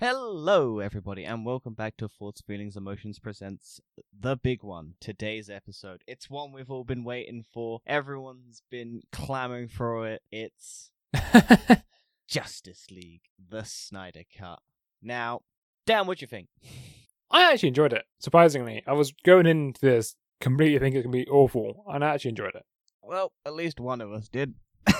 Hello, everybody, and welcome back to Thoughts, Feelings, Emotions presents the big one. Today's episode. It's one we've all been waiting for. Everyone's been clamoring for it. It's Justice League, the Snyder Cut. Now, Dan, what do you think? I actually enjoyed it. Surprisingly, I was going into this completely thinking it can be awful, and I actually enjoyed it. Well, at least one of us did.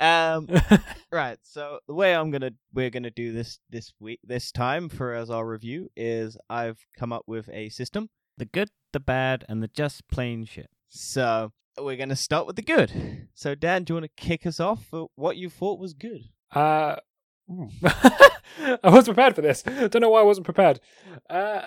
um, right. So the way I'm gonna we're gonna do this this week this time for as our review is I've come up with a system: the good, the bad, and the just plain shit. So we're gonna start with the good. So Dan, do you want to kick us off for what you thought was good? uh, I wasn't prepared for this. I Don't know why I wasn't prepared. Uh,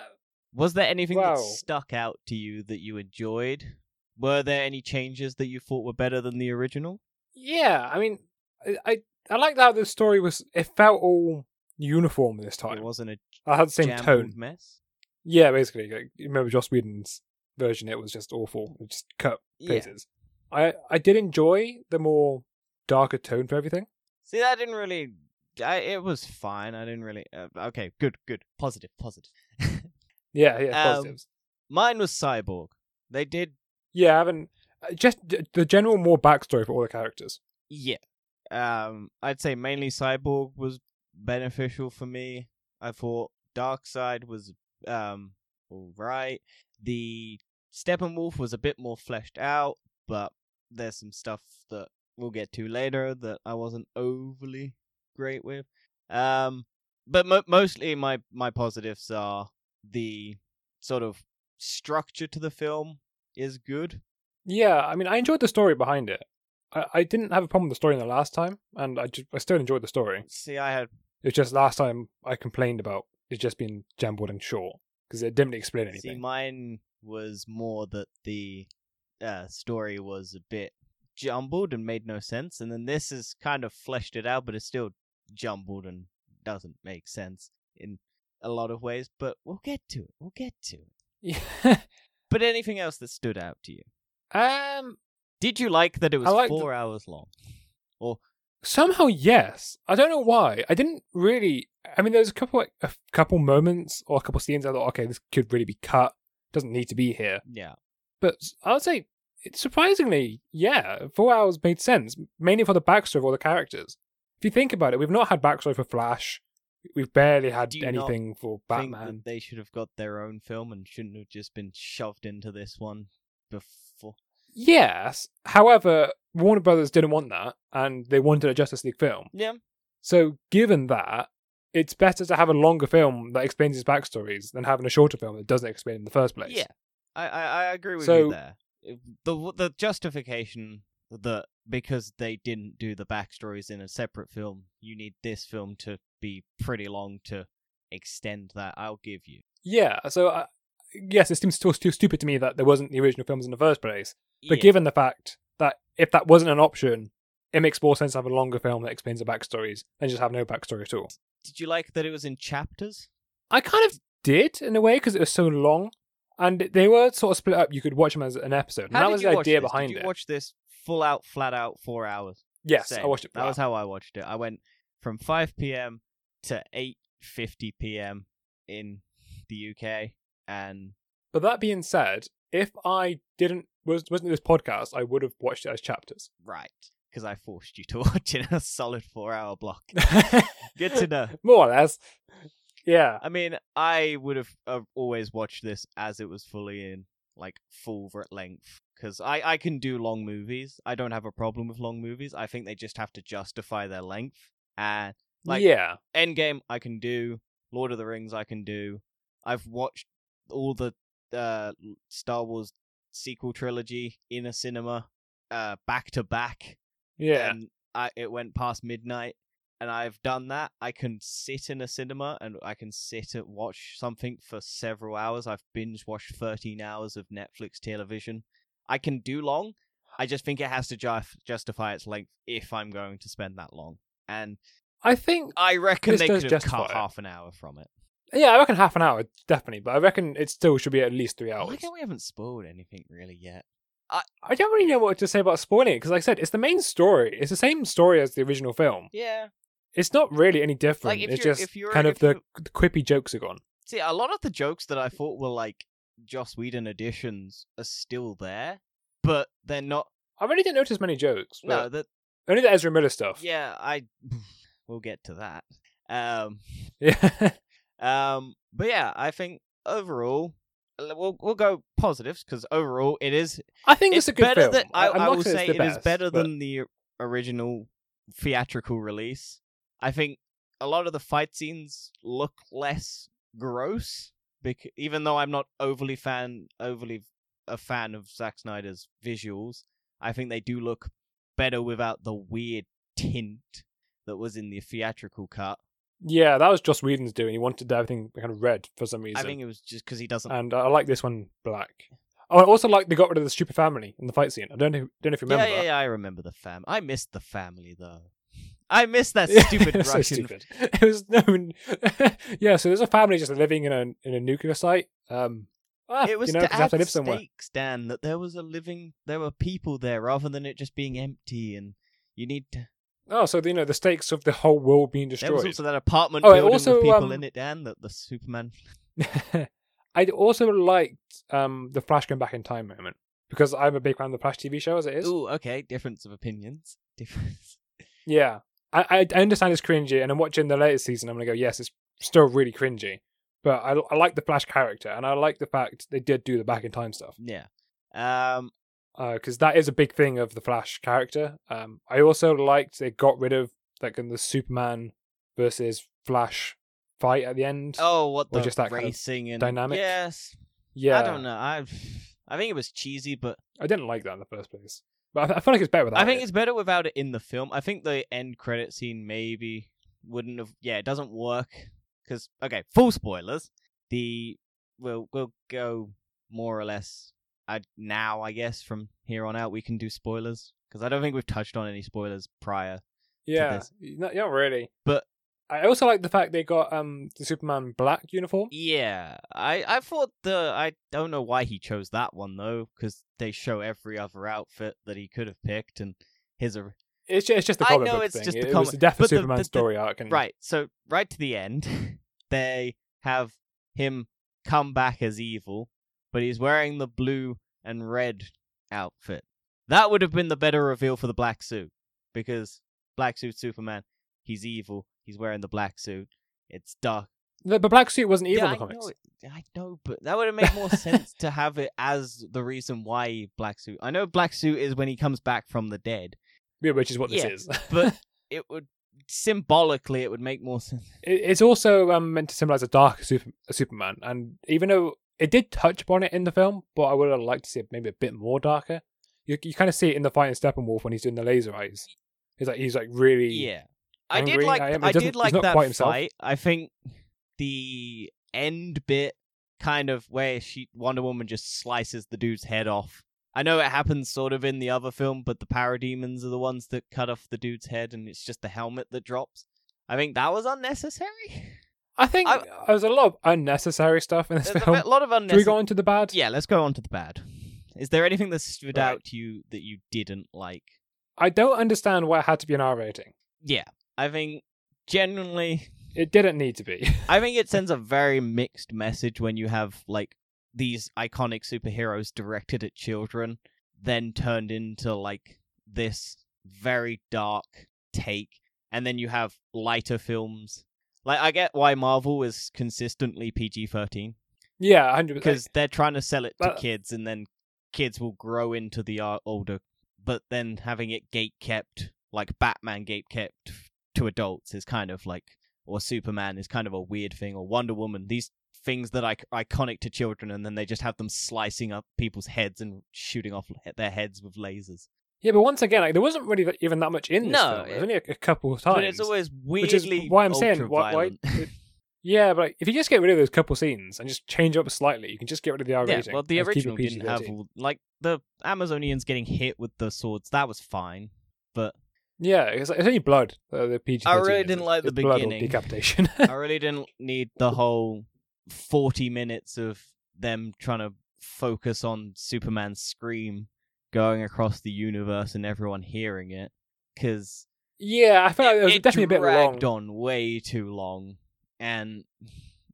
Was there anything Wow. that stuck out to you that you enjoyed? Were there any changes that you thought were better than the original? yeah, I mean, I I, I liked how the story was. It felt all uniform this time. It wasn't a I had the same tone. mess. Yeah, basically. Like, remember Joss Whedon's version? It was just awful. It just cut Yeah. I I did enjoy the more darker tone for everything. See, that didn't really. I, it was fine. I didn't really. Uh, okay, good, good, positive, positive. Yeah, yeah, Um, positives. Mine was Cyborg. They did, Yeah, I haven't. uh, Just the general more backstory for all the characters. yeah. Um, I'd say mainly Cyborg was beneficial for me. I thought Darkseid was um all right. The Steppenwolf was a bit more fleshed out, but there's some stuff that we'll get to later that I wasn't overly great with. Um, but mo- mostly my my positives are the sort of structure to the film is good. Yeah, I mean, I enjoyed the story behind it. I, I didn't have a problem with the story in the last time, and I just I still enjoyed the story. See, I had It's just last time I complained about it just being jumbled and short because it didn't explain see anything. mine was more that the uh, story was a bit jumbled and made no sense, and then this is kind of fleshed it out, but it's still jumbled and doesn't make sense in a lot of ways. But we'll get to it. We'll get to it. Yeah. But anything else that stood out to you? um. Did you like that it was four hours long? Or somehow, yes. I don't know why. I didn't really. I mean, there's a couple, like, a couple moments or a couple scenes. I thought, okay, this could really be cut. Doesn't need to be here. Yeah. But I would say, surprisingly, yeah, four hours made sense, mainly for the backstory of all the characters. If you think about it, we've not had backstory for Flash. We've barely had anything for Batman. they should have got their own film and shouldn't have just been shoved into this one before. Yes. However, Warner Brothers didn't want that, and they wanted a Justice League film. Yeah. So, given that, it's better to have a longer film that explains his backstories than having a shorter film that doesn't explain in the first place. Yeah, I, I, I agree with So- you there. The the justification that because they didn't do the backstories in a separate film, you need this film to be pretty long to extend that. I'll give you. Yeah. So, uh, yes, it seems still too stupid to me that there wasn't the original films in the first place. But Yeah. given the fact that if that wasn't an option, it makes more sense to have a longer film that explains the backstories than just have no backstory at all. Did you like that it was in chapters? I kind of did in a way because it was so long, and they were sort of split up. You could watch them as an episode, and How that was the idea this? behind did you it. watch this full out, flat out, four hours? yes, I watched it. That was how I watched it. I went from 5 p.m. to 8:50 p.m. in the UK, and But that being said, if I didn't was wasn't this podcast, I would have watched it as chapters. right because I forced you to watch it in a solid four-hour block. Good to know. More or less. Yeah. I mean, I would have uh, always watched this as it was fully in like full length because I I can do long movies. I don't have a problem with long movies. I think they just have to justify their length. And like yeah. Endgame, I can do. Lord of the Rings, I can do. I've watched all the uh, Star Wars sequel trilogy in a cinema, uh, back to back Yeah. and I it went past midnight and I've done that. I can sit in a cinema and I can sit and watch something for several hours. I've binge watched 13 hours of Netflix television. I can do long. I just think it has to ju- justify its length if I'm going to spend that long. And I think I reckon they could have cut it. half an hour from it. Yeah, I reckon half an hour definitely, but I reckon it still should be at least three I hours. like how we haven't spoiled anything really yet. I I don't really know what to say about spoiling it because, like I said, it's the main story. It's the same story as the original film. Yeah. it's not really any different. if it's you're- just if you're- kind of if the, you- the quippy jokes are gone. See, a lot of the jokes that I thought were like Joss Whedon additions are still there, but they're not. I really didn't notice many jokes. No, but that only the Ezra Miller stuff. yeah, I. We'll get to that. Um, Yeah. Um, but yeah, I think overall, we'll we'll go positives because overall it is I think it's it's, a good better film. than I, I will say it the is better but- than the original theatrical release. I think a lot of the fight scenes look less gross, bec- even though I'm not overly fan overly a fan of Zack Snyder's visuals. I think they do look better without the weird tint that was in the theatrical cut. Yeah, that was Joss Whedon's doing. He wanted everything kind of red for some reason. I think it was just because he doesn't. and I like this one black. Oh, I also like they got rid of the stupid family in the fight scene. I don't know, don't know if you remember yeah, yeah, yeah. I remember the fam. I missed the family though. I missed that stupid it's so stupid. It was no, yeah. So there's a family just living in a in a nuclear site. Um, ah, it was you know, to 'cause they have add to live somewhere. stakes, Dan, that there was a living, there were people there rather than it just being empty, and you need to. Oh, so you know the stakes of the whole world being destroyed. There was also that apartment Oh, building also, with people um, in it, Dan. That the Superman. I also liked um the Flash going back in time moment because I'm a big fan of the Flash TV show as it is. Oh, okay, difference of opinions. Difference. Yeah, I, I I understand it's cringy, and I'm watching the latest season. I'm gonna go, yes, it's still really cringy, but I I like the Flash character, and I like the fact they did do the back in time stuff Yeah. Um. Because that is a big thing of the Flash character. Um, I also liked they got rid of like in the Superman versus Flash fight at the end. Oh, what the just that kind of and dynamic? Yes. yeah, I don't know. I. I think it was cheesy, but I didn't like that in the first place, but I, I feel like it's better without I think it. it's better without it in the film. I think the end credit scene maybe wouldn't have. Yeah, it doesn't work because okay, full spoilers. The we'll we'll go more or less. I now I guess from here on out we can do spoilers because I don't think we've touched on any spoilers prior. Yeah, not, not really. But- I also like the fact they got um the Superman black uniform. Yeah, I I thought the I don't know why he chose that one though because they show every other outfit that he could have picked and his are It's just, it's just the I know book it's thing. just it, the it was comic- the death of the- Superman the- the- story arc, and Right. So right to the end, they have him come back as evil, but he's wearing the blue and red outfit. That would have been the better reveal for the black suit because black suit Superman, he's evil. He's wearing the black suit. It's dark. the, the black suit wasn't evil yeah, in the I comics. know, I know, but that would have made more sense to have it as the reason why black suit. I know black suit is when he comes back from the dead, Yeah, which is what this Yeah, is. but it would symbolically it would make more sense. It's also um, meant to symbolize a darker super, a Superman, and even though it did touch upon it in the film, but I would have liked to see it maybe a bit more darker. You, you kind of see it in the fight in Steppenwolf when he's doing the laser eyes. He's like he's like really Yeah, I did like. I- I, did like that quite himself. fight. I think the end bit, kind of where she Wonder Woman just slices the dude's head off. I know it happens sort of in the other film, but the parademons are the ones that cut off the dude's head, and it's just the helmet that drops. I think that was unnecessary. I think I- there's a lot of unnecessary stuff in this There's a film. bit- lot of Do we unnecessary. go on to the bad? Yeah, let's go on to the bad. Is there anything that stood Right. out to you that you didn't like? I don't understand why it had to be an R rating. Yeah, I think genuinely It didn't need to be. I think it sends a very mixed message when you have like these iconic superheroes directed at children, then turned into like this very dark take, and then you have lighter films. Like I get why Marvel is consistently PG thirteen yeah, hundred because they're trying to sell it to That- kids, and then kids will grow into the uh, older. But then having it gate kept, like Batman gate kept to adults, is kind of like, or Superman is kind of a weird thing, or Wonder Woman. These things that are iconic to children, and then they just have them slicing up people's heads and shooting off he- their heads with lasers. Yeah, but once again, like there wasn't really even that much in this No, film. It was only a, a couple of times. But it's always which is weirdly why I'm saying why, why it- yeah, but like, if you just get rid of those couple scenes and just change up slightly, you can just get rid of the R Yeah, rating. well, the and keep it original didn't have all, like the Amazonians getting hit with the swords. That was fine, but Yeah, it's, it's only blood. Uh, the PG. I really didn't like the beginning. decapitation. I really didn't need the whole 40 minutes of them trying to focus on Superman's scream going across the universe and everyone hearing it. Because Yeah, I felt like it was it definitely a bit long. dragged on way too long and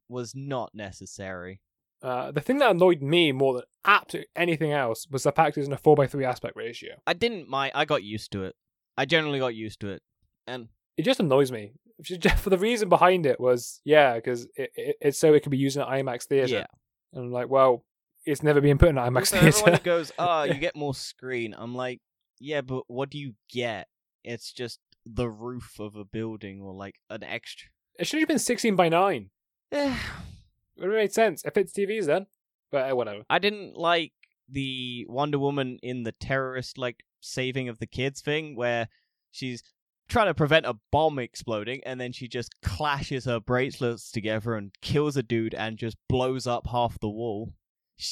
was not necessary. Uh, the thing that annoyed me more than absolutely anything else was the fact it was in a four by three aspect ratio. I didn't mind. I got used to it. I generally got used to it, and It just annoys me. For the reason behind it was, yeah, because it, it, it's so it can be used in an IMAX theater. yeah. And I'm like, well, it's never been put in an IMAX Also, everyone theater. who goes, "Oh, you get more screen." I'm like, yeah, but what do you get? It's just the roof of a building or like an extra. it should have been 16 by 9. Eh, It would have made sense. If it's TVs then. But uh, whatever. I didn't like the Wonder Woman in the terrorist like saving of the kids thing where she's trying to prevent a bomb exploding and then she just clashes her bracelets together and kills a dude and just blows up half the wall.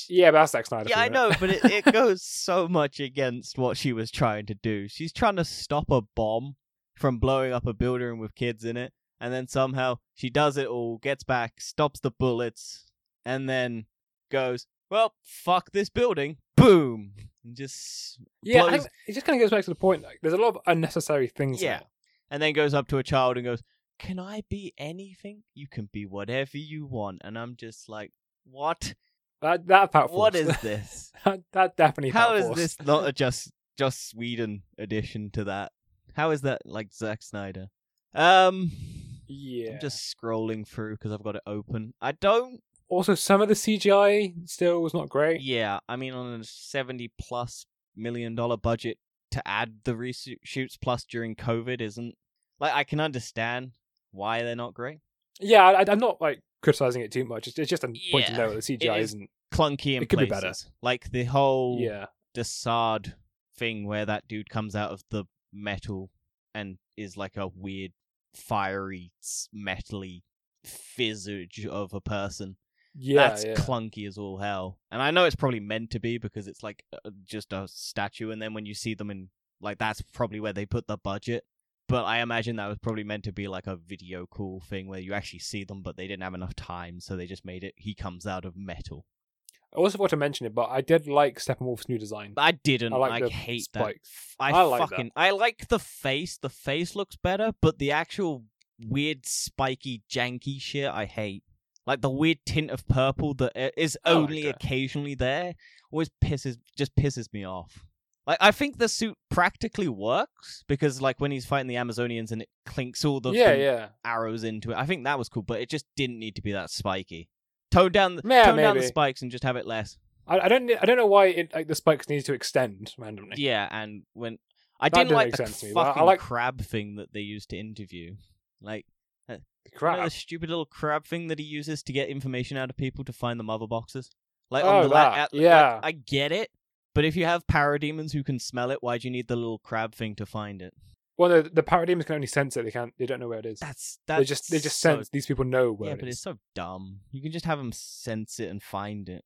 Yeah, but that's Zack Snyder. Yeah, I know, but it, it goes so much against what she was trying to do. She's trying to stop a bomb from blowing up a building with kids in it, and then somehow she does it all, gets back, stops the bullets, and then goes, Well, fuck this building. Boom! And just Yeah, blows- it just kind of goes back to the point. Like, there's a lot of unnecessary things. Yeah. it. and then goes up to a child and goes, Can I be anything? You can be whatever you want. And I'm just like, What? That that felt What is this? that, that definitely. How is forced. this not a just Joss Whedon addition to that? How is that like Zack Snyder? Um, Yeah. I'm just scrolling through because I've got it open. I don't. Also, some of the CGI still was not great. Yeah, I mean, on a seventy plus million dollar budget to add the reshoots plus during COVID isn't like I can understand why they're not great. Yeah, I, I'm not like criticizing it too much. It's, it's just a point to Yeah, know that the CGI is- isn't. Clunky in It could be better. Like the whole Yeah, Desaad thing where that dude comes out of the metal and is like a weird fiery metally visage of a person yeah, that's yeah. clunky as all hell and i know it's probably meant to be because it's like uh, just a statue and then when you see them in like that's probably where they put the budget but i imagine that was probably meant to be like a video cool thing where you actually see them but they didn't have enough time so they just made it he comes out of metal I also forgot to mention it, but I did like Steppenwolf's new design. I didn't. I I, like the hate spikes. that. I, I like that. fucking I like the face. The face looks better, but the actual weird spiky janky shit I hate. Like the weird tint of purple that i- is I like only that. occasionally there always pisses just pisses me off. Like I think the suit practically works because like when he's fighting the Amazonians and it clinks all the yeah, yeah. arrows into it. I think that was cool, but it just didn't need to be that spiky. Tone down the Yeah, tone down the spikes and just have it less. I, I don't. I don't know why it like the spikes need to extend randomly. Yeah, and when I That didn't like the me, I fucking like- crab thing that they used to interview, like uh, you know, the stupid little crab thing that he uses to get information out of people to find the mother boxes. Like Oh, on the la- that, at- like, yeah. I get it, but if you have parademons who can smell it, why do you need the little crab thing to find it? Well, the, the parademons can only sense it. They can't. They don't know where it is. That's that's they just they just so, sense. These people know where. Yeah, it but is. it's so dumb. You can just have them sense it and find it.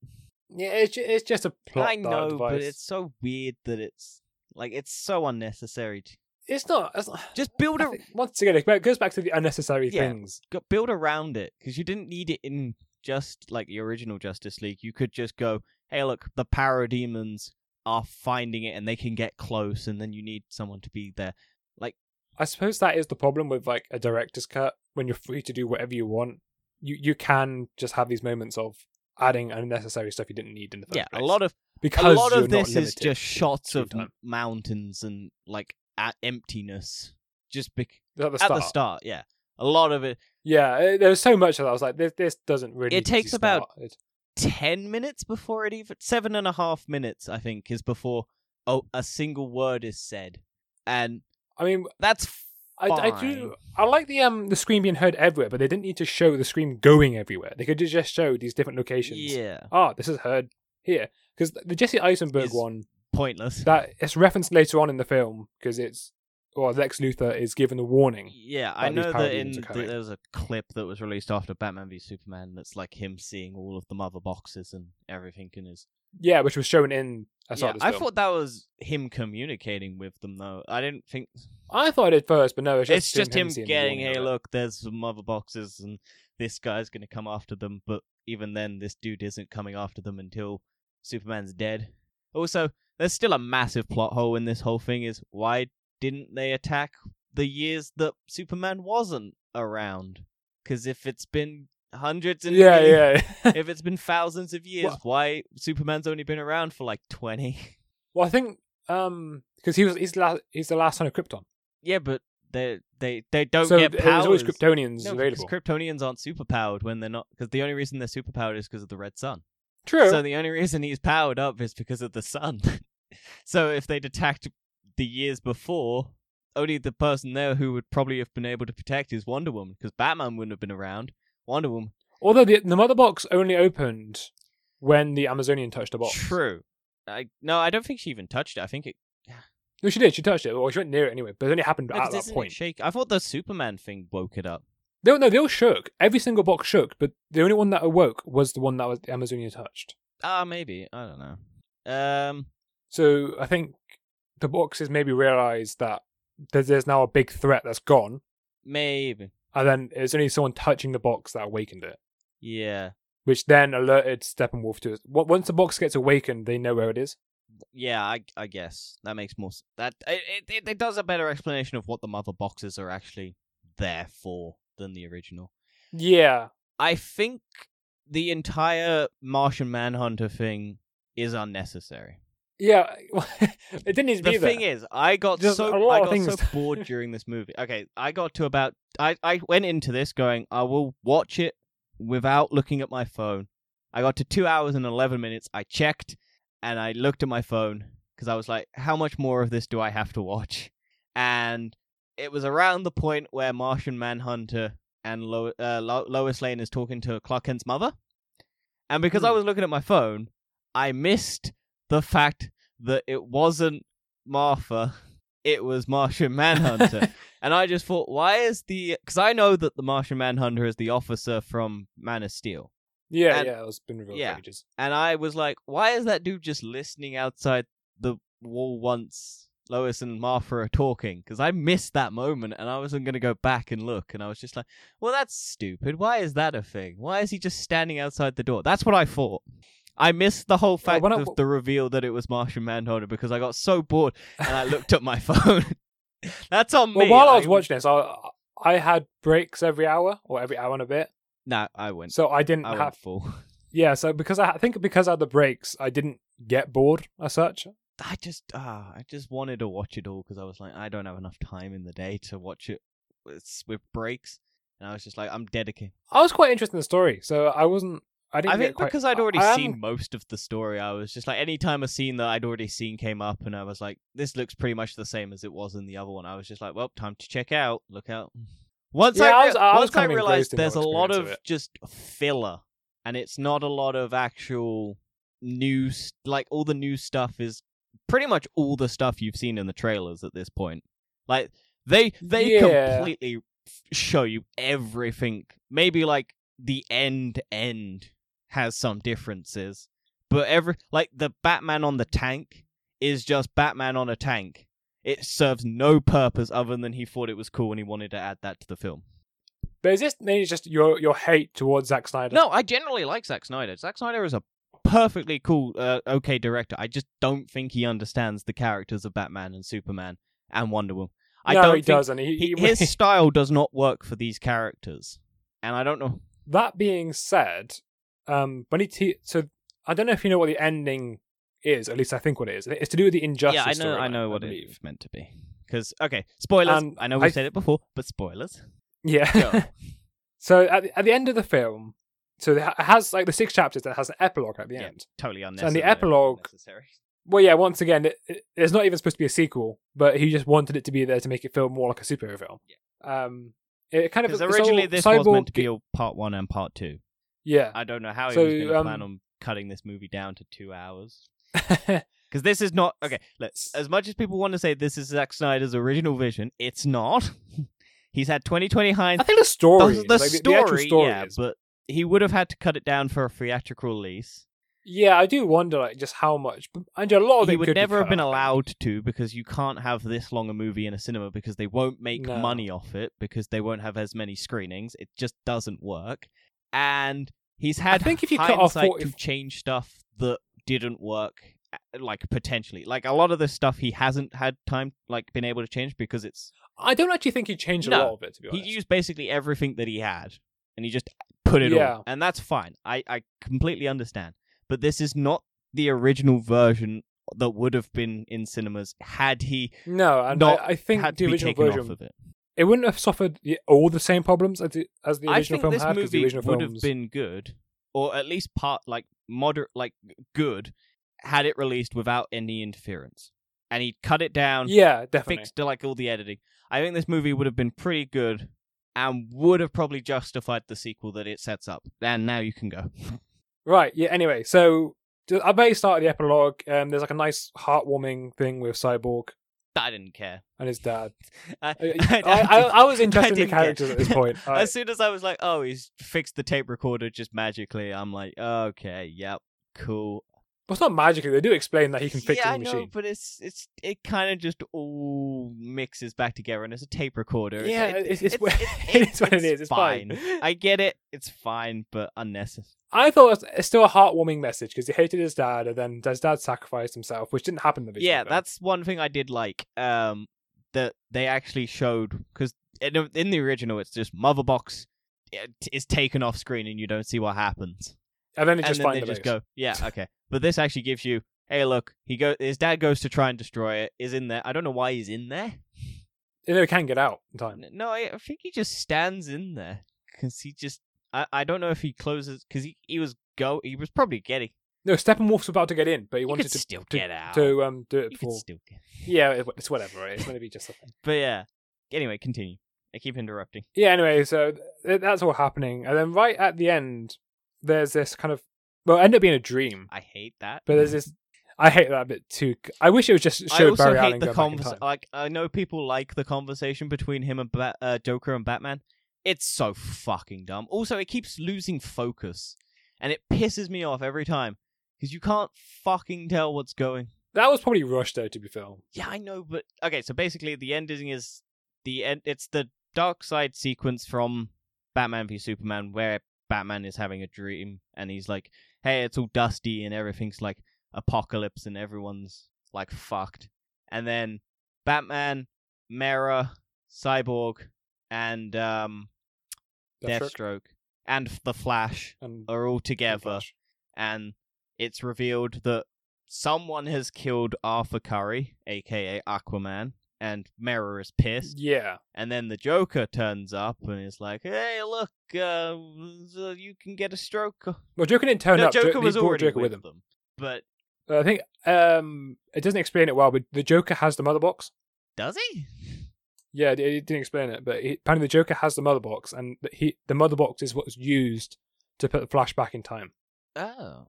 Yeah, it's it's just a plot I know, device. but it's so weird that it's like it's so unnecessary. To... it's not. It's not Just build a think- once again, it goes back to the unnecessary Yeah. things. build around it because you didn't need it in just like the original Justice League. You could just go, hey, look, the parademons are finding it and they can get close and then you need someone to be there like i suppose that is the problem with like a director's cut when you're free to do whatever you want you you can just have these moments of adding unnecessary stuff you didn't need in the first yeah, place. a lot of because a lot of this is just shots of time. mountains and like emptiness just at, the at the start yeah a lot of it yeah eh, there was so much of that i was like this, this doesn't really it takes about. 10 minutes before it even seven and a half minutes i think is before a single word is said. And i mean that's fine. I, I do i like the um the screen being heard everywhere but they didn't need to show the scream going everywhere. They could just show these different locations. Yeah. Ah oh, this is heard here. Because the jesse eisenberg is one pointless. that it's referenced later on in the film because it's or Lex Luthor is given a warning. Yeah, I know that in the, there was a clip that was released after Batman v Superman that's like him seeing all of the mother boxes and everything in his. Yeah, which was shown in I saw Yeah, I film. thought that was him communicating with them though. I didn't think I thought it first, but no, it's just it's just him the getting, hey, look, there's some mother boxes and this guy's gonna come after them. But even then, this dude isn't coming after them until Superman's dead. Also, there's still a massive plot hole in this whole thing. Is why didn't they attack the years that Superman wasn't around. Because if it's been hundreds and Yeah, years- yeah. if it's been thousands of years, Well- why Superman's only been around for like twenty? well, I think um because he was he's the last, he's the last son of Krypton. yeah, but they they they don't so get there's powers. always Kryptonians no, available. Kryptonians aren't superpowered when they're not. Because the only reason they're superpowered is because of the red sun. True. So the only reason he's powered up is because of the sun. so if they'd attacked the years before, only the person there who would probably have been able to protect is Wonder Woman, because Batman wouldn't have been around. Wonder Woman. Although the the mother box only opened when the Amazonian touched the box. True. I no, I don't think she even touched it. I think it. No, she did. She touched it. Or she went near it anyway. But it only happened No, at that point. Shake. I thought the Superman thing woke it up. They, no, they all shook. Every single box shook, but the only one that awoke was the one that was the Amazonian touched. Ah, maybe. I don't know. Um. So I think the boxes maybe realised that there's, there's now a big threat that's gone, Maybe. and then it's only someone touching the box that awakened it, Yeah. which then alerted Steppenwolf to it. Once the box gets awakened, they know where it is. Yeah, I I guess that makes more s- that it, it it does a better explanation of what the mother boxes are actually there for than the original. Yeah, I think the entire Martian Manhunter thing is unnecessary. Yeah. it didn't need to The be there. thing is, I got Just so I got so bored during this movie. Okay, I got to about I I went into this going I will watch it without looking at my phone. I got to 2 hours and 11 minutes. I checked and I looked at my phone because I was like how much more of this do I have to watch? And it was around the point where Martian Manhunter and Lo- uh, Lo- Lois Lane is talking to Clark Kent's mother. And because I Hmm. was looking at my phone, I missed the fact that it wasn't Martha, it was Martian Manhunter. and I just thought, why is the. Because I know that the Martian Manhunter is the officer from Man of Steel. yeah, and- yeah. It's been revealed yeah. for ages. And I was like, why is that dude just listening outside the wall once Lois and Martha are talking? Because I missed that moment and I wasn't going to go back and look. And I was just like, well, that's stupid. Why is that a thing? Why is he just standing outside the door? That's what I thought. I missed the whole fact I- of the reveal that it was Martian Manhunter because I got so bored and I looked at my phone. That's on Well, me. while I was watching this, I I had breaks every hour or every hour and a bit, No, I went. so I didn't I have full. Yeah, so because I, I think because I had the breaks, I didn't get bored as such. I just ah, I just wanted to watch it all because I was like, I don't have enough time in the day to watch it with, with breaks, and I was just like, I'm dedicated. I was quite interested in the story, so I wasn't. I didn't. I think quite, because I'd already I am- seen most of the story, I was just like, anytime a scene that I'd already seen came up, and I was like, this looks pretty much the same as it was in the other one. I was just like, well, time to check out. Look out. Once Yeah, I, I was- I once I realized engrossed in the there's a lot of of just filler, and it's not a lot of actual news. Like all the new stuff is pretty much all the stuff you've seen in the trailers at this point. Like they they Yeah. completely show you everything. Maybe like the end end has some differences, but every like the Batman on the tank is just Batman on a tank. It serves no purpose other than he thought it was cool and he wanted to add that to the film. But is this maybe just your your hate towards Zack Snyder? No, I generally like Zack Snyder. Zack Snyder is a perfectly cool, uh, okay director. I just don't think he understands the characters of Batman and Superman and Wonder Woman. I no, don't he doesn't. He, he- his style does not work for these characters, and I don't know. that being said, um, when he so I don't know if you know what the ending is. At least I think what it is. It's to do with the injustice. yeah, I know. I know what it believe. is meant to be. Because okay, spoilers. And I know we I- said it before, but spoilers. Yeah. So at the, at the end of the film, so it has like the six chapters that has an epilogue at the Yeah. end. Totally unnecessary. and the epilogue- unnecessary. Well, yeah. Once again, it, it, it's not even supposed to be a sequel, but he just wanted it to be there to make it feel more like a superhero film. Yeah. Um, it kind of this originally this was meant to be part one and part two. Yeah. I don't know how he was going to um, plan on cutting this movie down to two hours. Because this is not okay. Let's as much as people want to say this is Zack Snyder's original vision, it's not. He's had 2020 I think the story, The, the like, story, the story yeah, is. but he would have had to cut it down for a theatrical release. Yeah, I do wonder like just how much. And a lot of He it would never have been out, allowed to because you can't have this long a movie in a cinema because they won't make No. money off it because they won't have as many screenings. It just doesn't work. And he's had I think if you cut off hindsight 40 to change stuff that didn't work uh, like potentially. Like a lot of the stuff he hasn't had time like been able to change because it's I don't actually think he changed a lot of it. To be honest he used basically everything that he had and he just put it Yeah. all. And that's fine. I I completely understand. But this is not the original version that would have been in cinemas had he no, and not I, I think the original version of it. It wouldn't have suffered all the same problems as the, as the I original think film this had. 'cause the movie original would have been good, or at least part like moderate, like good, had it released without any interference, and he cut it down, yeah, definitely. fixed like all the editing. I think this movie would have been pretty good, and would have probably justified the sequel that it sets up. And now you can go. Right. Yeah. Anyway, so I very start of the epilogue. Um, there's like a nice heartwarming thing with Cyborg I didn't care. and his dad. Uh, I, I, I, I was interested in the didn't care. characters at this point. I- As soon as I was like, "Oh, he's fixed the tape recorder just magically," I'm like, "Okay, yep, cool." Well, it's not magically. They do explain that he can fix yeah, I the know, but it's it's it kind of just all mixes back together, and it's a tape recorder. Yeah, it, it's- it's what- it is what it is, it's fine. I get it. It's fine, but unnecessary. I thought it was, it's still a heartwarming message because he hated his dad, and then his dad sacrificed himself, which didn't happen in the original Yeah, film. that's one thing I did like. Um, that they actually showed because in, in the original, it's just mother box is taken off screen, and you don't see what happens. and then it and just then they the just go, yeah, okay. But this actually gives you, hey, look, he go, his dad goes to try and destroy it, is in there. I don't know why he's in there. You he can get out in time. No, I, I think he just stands in there because he just. I, I don't know if he closes because he, he was go he was probably getting No, Steppenwolf's about to get in, but he he wanted could to still to, get out to um do it could before. still get Yeah, it- it's whatever. Right? It's going to be just a thing. but yeah anyway continue I keep interrupting Yeah. Anyway, so th- that's all happening, and then right at the end, there's this kind of well, it ended up being a dream, I hate that but there's this. I hate that bit too. I wish it was just I showed also Barry hate Allen the go back in conversation. Like I know people like the conversation between him and ba- uh, Joker and Batman. It's so fucking dumb. Also, it keeps losing focus, and it pisses me off every time because you can't fucking tell what's going. That was probably rushed though to be filmed. Yeah, I know, but okay. So basically, the ending is the end. It's the Darkseid sequence from Batman v Superman, where Batman is having a dream, and he's like, "Hey, it's all dusty, and everything's like apocalypse, and everyone's like fucked." And then Batman, Mera, Cyborg, and um, Deathstroke? Deathstroke, and the Flash and are all together. And it's revealed that someone has killed Arthur Curry, aka Aquaman, and Mera is pissed. Yeah, And then the Joker turns up and is like, "Hey, look, uh, you can get a stroke." well, Joker didn't turn no, up. Joker he was already Joker with, with him. them, but I think um, it doesn't explain it well, but the Joker has the mother box. does he? Yeah, it, it didn't explain it, but he, apparently the Joker has the mother box, and the- he the mother box is what's used to put the Flash back in time. Oh,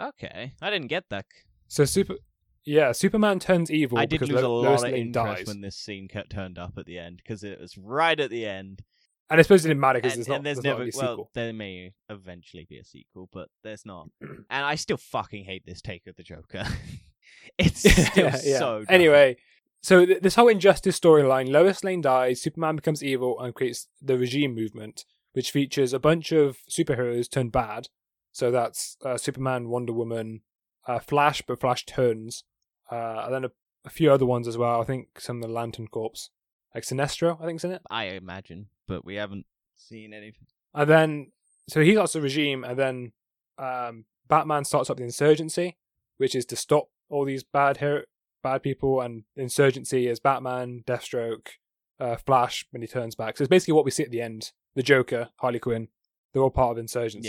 okay. I didn't get that. So super, yeah, Superman turns evil I did because lose a lot Lois of Lane interest dies, when this scene cut, turned up at the end because it was right at the end. and I suppose it didn't matter because there's not there's, there's never not well sequel. there may eventually be a sequel but there's not and i still fucking hate this take of the joker it's still yeah. so dumb. Anyway, so th- this whole injustice storyline: Lois Lane dies, Superman becomes evil, and creates the Regime movement, which features a bunch of superheroes turned bad. So that's uh, Superman, Wonder Woman, uh, Flash, but Flash turns, uh, and then a, a few other ones as well. I think some of the Lantern Corps, like Sinestro, I think's in it. i imagine but we haven't seen anything And then, so he starts the regime, and then um, Batman starts up the insurgency, which is to stop all these bad hero- bad people. And insurgency is Batman, Deathstroke, uh, Flash when he turns back. So it's basically what we see at the end. The Joker, Harley Quinn, they're all part of insurgency.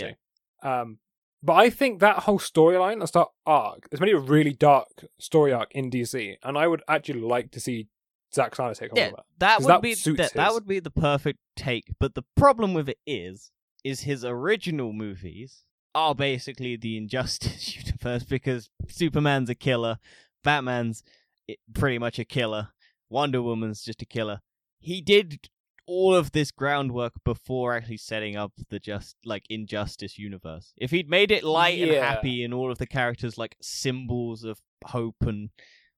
Um, but I think that whole storyline, that start arc, is made a really dark story arc in DC, and I would actually like to see Zack Snyder take yeah that. that would that be that, that would be the perfect take but the problem with it is is his original movies are basically the injustice universe because superman's a killer batman's eh, pretty much a killer wonder woman's just a killer he did all of this groundwork before actually setting up the just like injustice universe. If he'd made it light and happy and all of the characters like symbols of hope and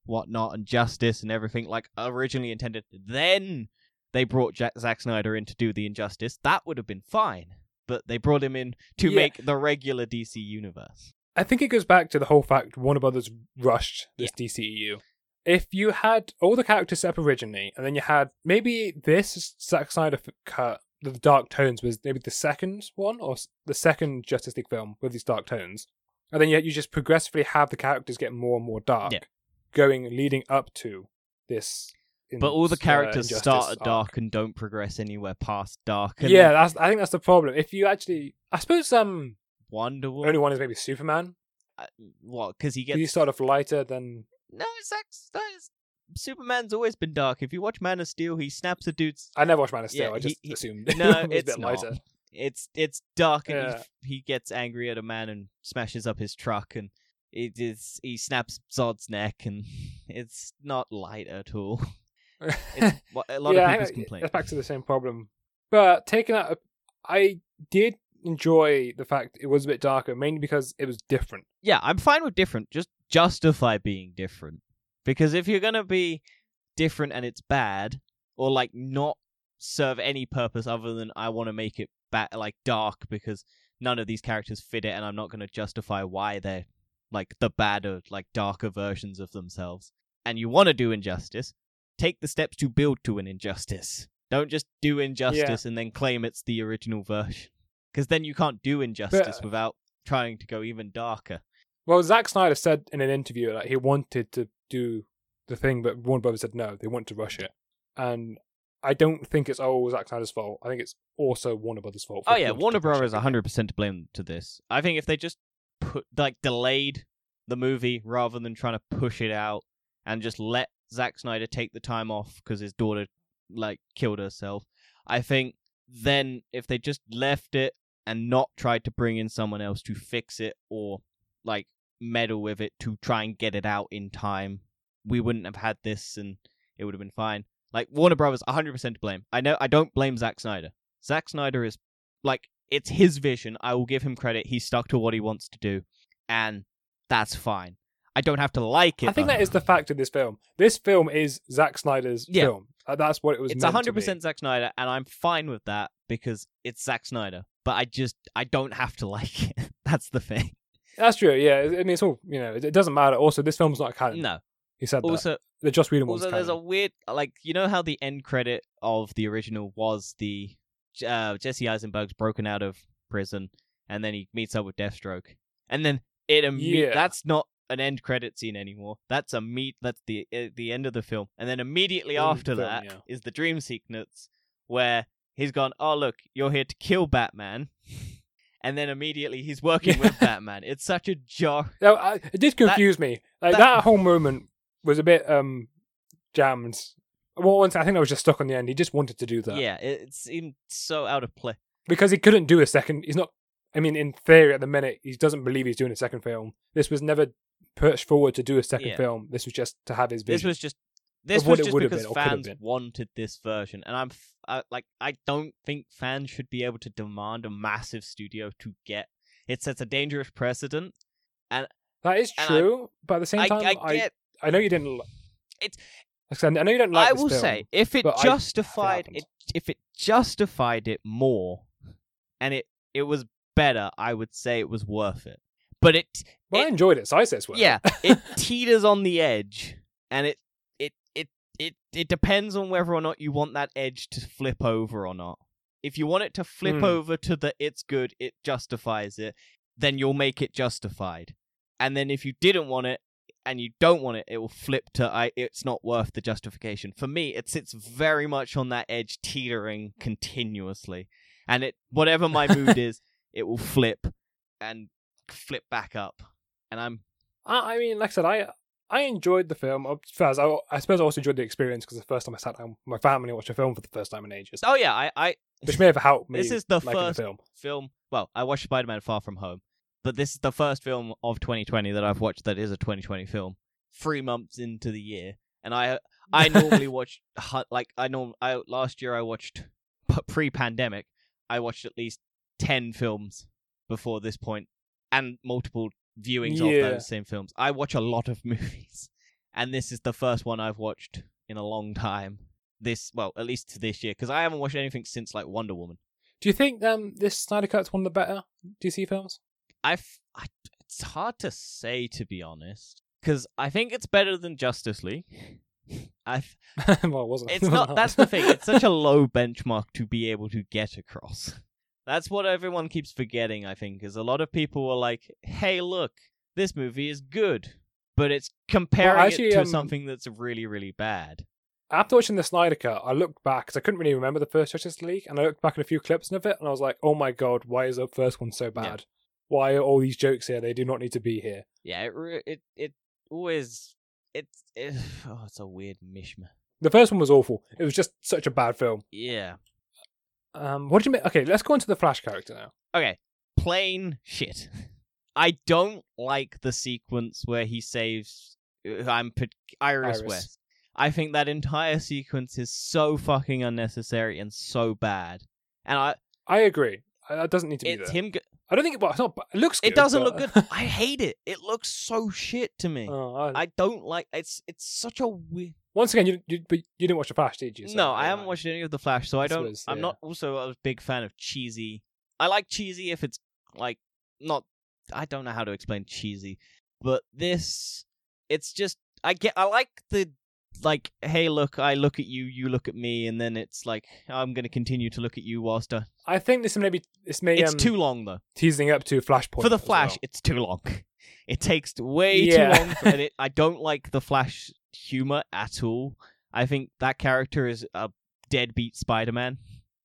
whatnot and justice and everything like originally intended then they brought Jack- Zack Snyder in to do the injustice that would have been fine. But they brought him in to Yeah. make the regular DC universe. I think it goes back to the whole fact Warner Brothers rushed this DCEU. If you had all the characters set up originally, and then you had maybe this Zack Snyder cut, the dark tones was maybe the second one or the second Justice League film with these dark tones, and then you you just progressively have the characters get more and more dark, Yeah. going leading up to this. But all the uh, characters start at arc. dark and don't progress anywhere past dark. Yeah, that's I think that's the problem. If you actually, I suppose um, Wonder only Woman. one is maybe Superman. uh, What? Because he Gets, you start off lighter than no. Snyder's- Superman's always been dark. If you watch Man of Steel, he snaps a dude's I never watched Man of Steel. Yeah, I just he- he- assumed No, it it's a bit not. lighter. it's it's dark and Yeah. he, he gets angry at a man and smashes up his truck and it is he snaps Zod's neck and it's not light at all. It's what a lot yeah, of people's complaint. That's back to the same problem. But taking that, I did enjoy the fact it was a bit darker, mainly because it was different. Yeah, I'm fine with different. Just justify being different. Because if you're gonna be different and it's bad, or like not serve any purpose other than I want to make it ba- like dark because none of these characters fit it, and I'm not gonna justify why they're like the badder, like darker versions of themselves. And you want to do injustice, take the steps to build to an injustice. Don't just do injustice and then claim it's the original version. Because then you can't do injustice But- without trying to go even darker. Well, Zack Snyder said in an interview that he wanted to do the thing, but Warner Brothers said no, they want to rush it. And I don't think it's all Zack Snyder's fault. I think it's also Warner Brothers' fault. Oh yeah, Warner Brothers it. 100% to blame to this. I think if they just put like delayed the movie rather than trying to push it out and just let Zack Snyder take the time off because his daughter like killed herself, I think then if they just left it and not tried to bring in someone else to fix it or like meddle with it to try and get it out in time, we wouldn't have had this and it would have been fine. Like Warner Brothers 100% to blame. I know I don't blame Zack Snyder. Zack Snyder is like it's his vision. I will give him credit. He stuck to what he wants to do, and that's fine. I don't have to like it. I think though. that is the fact of this film. This film is Zack Snyder's Yeah. film. Uh, That's what it was. it's meant to hundred be. percent Zack Snyder, and I'm fine with that because it's Zack Snyder. But I just I don't have to like it. that's the thing. That's true. Yeah, I mean, it's all you know. It, doesn't matter. Also, this film's not canon. No. He said that. Also, The Joss Whedon one's also there's a weird like you know how the end credit of the original was the uh, Jesse Eisenberg's broken out of prison and then he meets up with Deathstroke and then it imme- Yeah. that's not an end credit scene anymore that's a meet that's the uh, the end of the film and then immediately of after the film, that yeah. is the dream sequence where he's gone oh look you're here to kill Batman and then immediately he's working with Batman it's such a jar No, I, it did confuse me. Like that, that- whole moment was a bit um jammed. Well, once I think I was just stuck on the end. He just wanted to do that yeah it, it seemed so out of place because he couldn't do a second. He's not. I mean, in theory, at the minute, he doesn't believe he's doing a second film. This was never pushed forward to do a second Yeah. film. This was just to have his vision. This was just this was just because been or could have fans wanted this version, and I'm f- I, like I don't think fans should be able to demand a massive studio to get. It sets a dangerous precedent. that is and I- true, but at the same I, time, I I, get. I know you didn't. It's- I know you don't like. I will film, say, if it justified it, if it justified it more, and it it was better, I would say it was worth it. But it well, I enjoyed it. So I say it's worth it. yeah, it teeters on the edge, and it it it it depends on whether or not you want that edge to flip over or not. If you want it to flip Hmm. over to the it's good, it justifies it, then you'll make it justified. And then if you didn't want it and you don't want it, it will flip to I it's not worth the justification. For me, it sits very much on that edge teetering continuously. And it whatever my mood is, it will flip and flip back up. And I'm I, I mean, like I said, I I enjoyed the film. First, I, I suppose I also enjoyed the experience because the first time I sat down with my family and watched a film for the first time in ages, Oh yeah, I, I which may have helped me. This is the first- the film. film. Well, I watched Spider Man Far From Home, but this is the first film of 2020 that I've watched that is a 2020 film. Three months into the year, and I I normally watch like I know I last year I watched pre pandemic. I watched at least ten films before this point, and multiple viewings Yeah. of those same films. I watch a lot of movies, and this is the first one I've watched in a long time. This well, at least to this year, because I haven't watched anything since like Wonder Woman. Do you think um this Snyder Cut's one of the better DC films? I've I, It's hard to say, to be honest, because I think it's better than Justice League. I well, it wasn't. it's not. That's the thing. It's such a low benchmark to be able to get across. That's what everyone keeps forgetting. I think is a lot of people were like, "Hey, look, this movie is good," but it's comparing actually, it to um, something that's really, really bad. After watching the Snyder Cut, I looked back because I couldn't really remember the first Justice League, and I looked back at a few clips of it, and I was like, "Oh my god, why is the first one so bad? Why are all these jokes here? They do not need to be here." Yeah, it re- it it always it's it, oh, it's a weird mishmash. The first one was awful. It was just such a bad film. Yeah. Um, what do you mean? Okay, let's go into the Flash character now. Okay, plain shit. I don't like the sequence where he saves. uh, I'm Iris, Iris. West. I think that entire sequence is so fucking unnecessary and so bad. And I, I agree. Uh, That doesn't need to be it's there. him. Go- I don't think it. Well, it's not. It looks. Good, it doesn't but- look good. I hate it. It looks so shit to me. Oh, I- I don't like. It's it's such a weird. Once again, you you but you didn't watch the Flash, did you? So, no, I haven't watched any of the Flash, so I don't. was- I'm not also a big fan of cheesy. I like cheesy if it's like not. I don't know how to explain cheesy, but this, it's just I get. I like the like. Hey, look! I look at you. You look at me, and then it's like I'm gonna continue to look at you whilst I. I think this may be this may It's um, too long though. teasing up to Flashpoint For the Flash, well. it's too long. It takes way Yeah. too long, for, and it, I don't like the Flash humor at all. I think that character is a deadbeat Spider-Man,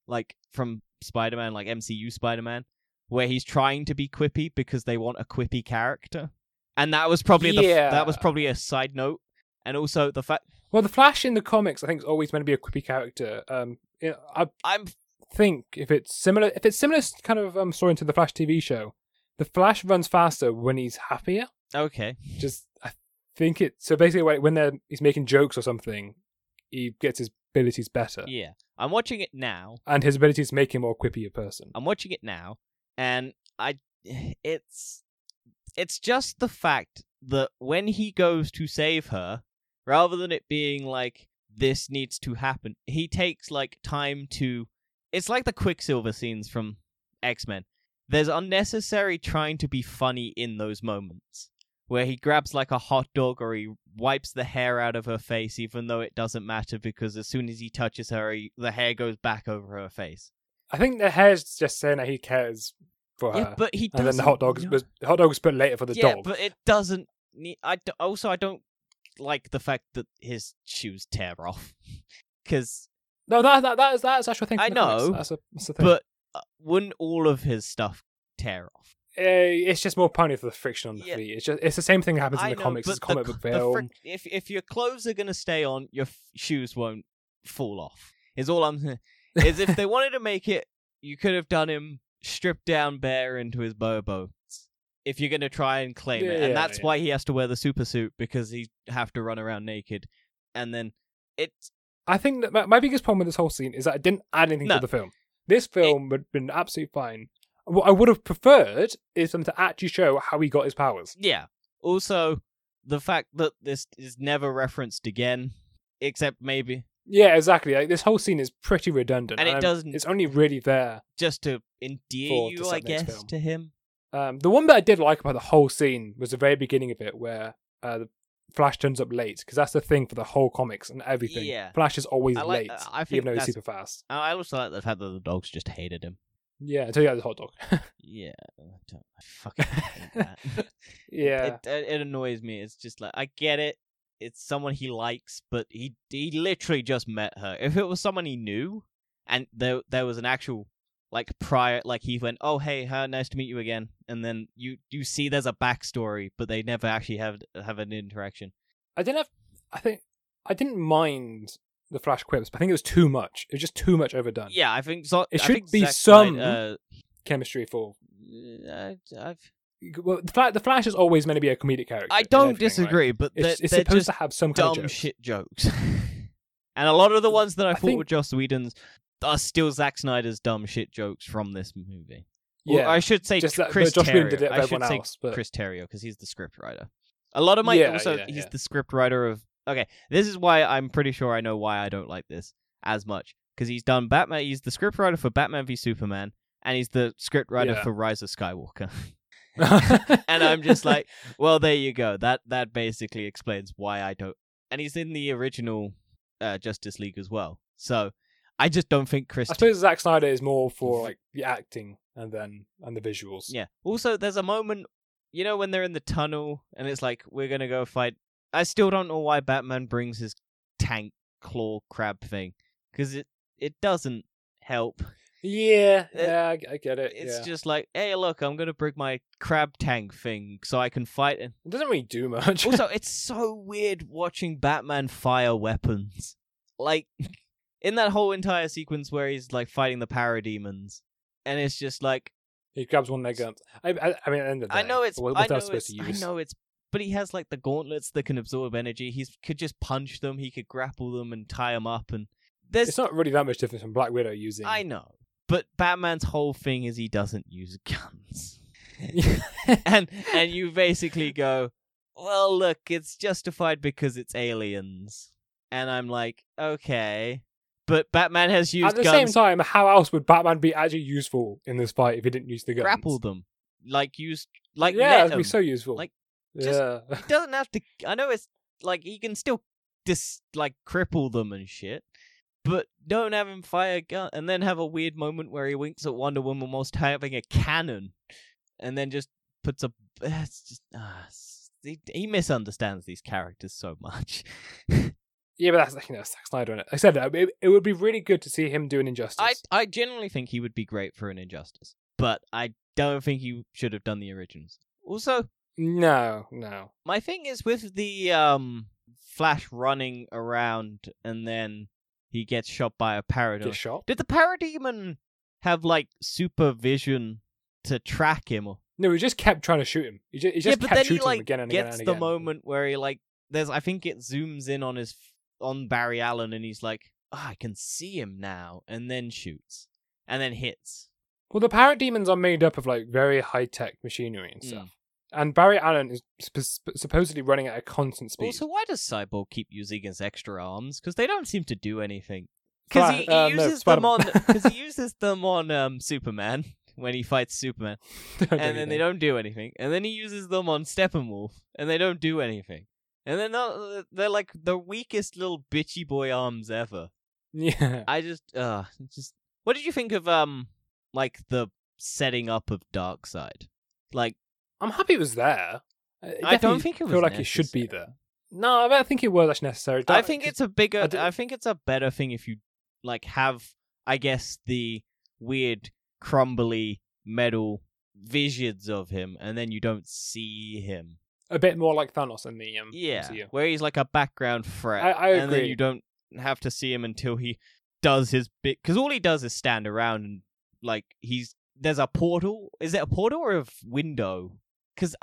like from Spider-Man, like MCU Spider-Man, where he's trying to be quippy because they want a quippy character, and that was probably the Yeah. that was probably a side note, and also the fact Well, the Flash in the comics, I think, is always meant to be a quippy character. Um, you know, I I'm think if it's similar, if it's similar kind of um story to the Flash TV show, the Flash runs faster when he's happier. okay. Just I think it. So basically, when they're, he's making jokes or something, he gets his abilities better, Yeah, I'm watching it now, and his abilities make him more quippy a person. I'm watching it now, and I, it's, it's just the fact that when he goes to save her, rather than it being like this needs to happen, he takes like time to. It's like the Quicksilver scenes from X Men. There's unnecessary trying to be funny in those moments where he grabs like a hot dog or he wipes the hair out of her face, even though it doesn't matter because as soon as he touches her, he, the hair goes back over her face. I think the hair's just saying that he cares for her. Yeah, but he and then the hot dog was the hot dog was put later for the yeah, dog. but it doesn't need. I d- also I don't like the fact that his shoes tear off because No, that that that is that's actually a thing. I the know, That's a, that's a thing. but uh, wouldn't all of his stuff tear off? Uh, it's just more punny for the friction on the Yeah. feet. It's just it's the same thing that happens in the know, comics. It's comic the, book film. fric- if if your clothes are gonna stay on, your f- shoes won't fall off. Is all I'm. Saying. Is if they wanted to make it, you could have done him stripped down bare into his bobo. If you're gonna try and claim it, Yeah, and that's yeah. why he has to wear the super suit because he have to run around naked, and then it. I think that my, my biggest problem with this whole scene is that it didn't add anything No. to the film. This film would have been absolutely fine. What I would have preferred is them to actually show how he got his powers. Yeah. Also, the fact that this is never referenced again, except maybe Yeah, exactly. Like this whole scene is pretty redundant, And it doesn't- It's only really there. just to endear you, I guess, film. to him. Um, the one that I did like about the whole scene was the very beginning of it, where uh, the Flash turns up late, because that's the thing for the whole comics and everything. Yeah. Flash is always I like- late, I think even though he's that's- super fast. I also like the fact that the dogs just hated him. Yeah, until you got the hot dog. Yeah, I, don't, I fucking hate that. yeah, it, it it annoys me. It's just like I get it. It's someone he likes, but he he literally just met her. If it was someone he knew, and there there was an actual like prior, like he went, "Oh hey, huh, nice to meet you again," and then you you see there's a backstory, but they never actually have have an interaction. I didn't have. I think I didn't mind the Flash quips, but I think it was too much. It was just too much overdone. Yeah, I think so. It I should be Zack some- Snyder, Chemistry for uh, I, I've, well, the Flash, the Flash is always meant to be a comedic character. I don't everything, right? disagree, but they're, It's, it's supposed to have some kind dumb of jokes. shit jokes. and a lot of the ones that I, I thought think- were Joss Whedon's are still Zack Snyder's dumb shit jokes from this movie. Yeah, I should say just that Chris Josh Terrio. did it I should everyone say but Chris Terrio because he's the script writer. A lot of my Yeah, also yeah, he's yeah. the script writer of. Okay, this is why I'm pretty sure I know why I don't like this as much because he's done Batman. He's the script writer for Batman v Superman, and he's the script writer Yeah. for Rise of Skywalker. and I'm just like, well, there you go. That that basically explains why I don't. And he's in the original uh, Justice League as well. So I just don't think Chris. I suppose Zack Snyder is more for like the acting and then and the visuals. Yeah. Also, there's a moment, you know, when they're in the tunnel and it's like we're gonna go fight. I still don't know why Batman brings his tank claw crab thing because it it doesn't help. Yeah, It- yeah, I, I get it. It's yeah. just like, hey, look, I'm gonna bring my crab tank thing so I can fight. It doesn't really do much. also, it's so weird watching Batman fire weapons. Like in that whole entire sequence where he's like fighting the parademons, and it's just like he grabs one of their guns. I, I, I mean, at the end of the I know it's what, I know it's I know it's but he has like the gauntlets that can absorb energy. He could just punch them. He could grapple them and tie them up. And there's It's not really that much different from Black Widow using. I know, but Batman's whole thing is he doesn't use guns. and and you basically go, well, look, it's justified because it's aliens, and I'm like, okay, but Batman has used At the guns. same time, how else would Batman be actually useful in this fight if he didn't use the guns? grapple them, like use like yeah, it'd be so useful. Like, just- yeah, he doesn't have to. I know it's like he can still dis like cripple them and shit, but don't have him fire a gun and then have a weird moment where he winks at Wonder Woman whilst having a cannon, and then just puts a. It's just ah, he, he misunderstands these characters so much. yeah, but that's you know Zack Snyder. Innit? Like I said it, it would be really good to see him do an injustice. I I genuinely think he would be great for an Injustice, but I don't think he should have done the originals. Also, no, no. my thing is with the um Flash running around and then he gets shot by a parademon. shot. Did the parademon have like supervision to track him? Or... No, he just kept trying to shoot him. He just, he yeah, just but kept then shooting he like him again and again gets and the moment where he like there's I think it zooms in on his on Barry Allen and he's like, oh, I can see him now, and then shoots and then hits. Well, the parademons are made up of like very high tech machinery and Mm. And Barry Allen is sp- supposedly running at a constant speed. Also, why does Cyborg keep using his extra arms? Because they don't seem to do anything. Because he, he uh, no, uses them on. Because he uses them on um, Superman when he fights Superman, and then they don't do anything. And then he uses them on Steppenwolf, and they don't do anything. And they're not. They're like the weakest little bitchy boy arms ever. Yeah. I just, uh, just. What did you think of um, like the setting up of Darkseid? Like, I'm happy it was there. I don't think it feel like it should be there. No, I don't think it was actually necessary. I Dark- think it's a bigger. I I, think it's a better thing if you like have, I guess, the weird crumbly metal visions of him, and then you don't see him. a bit more like Thanos in the um, Yeah, MCU. where he's like a background threat, I- I and then agree. you don't have to see him until he does his bit. Because all he does is stand around and like he's there's a portal. Is it a portal or a window? Because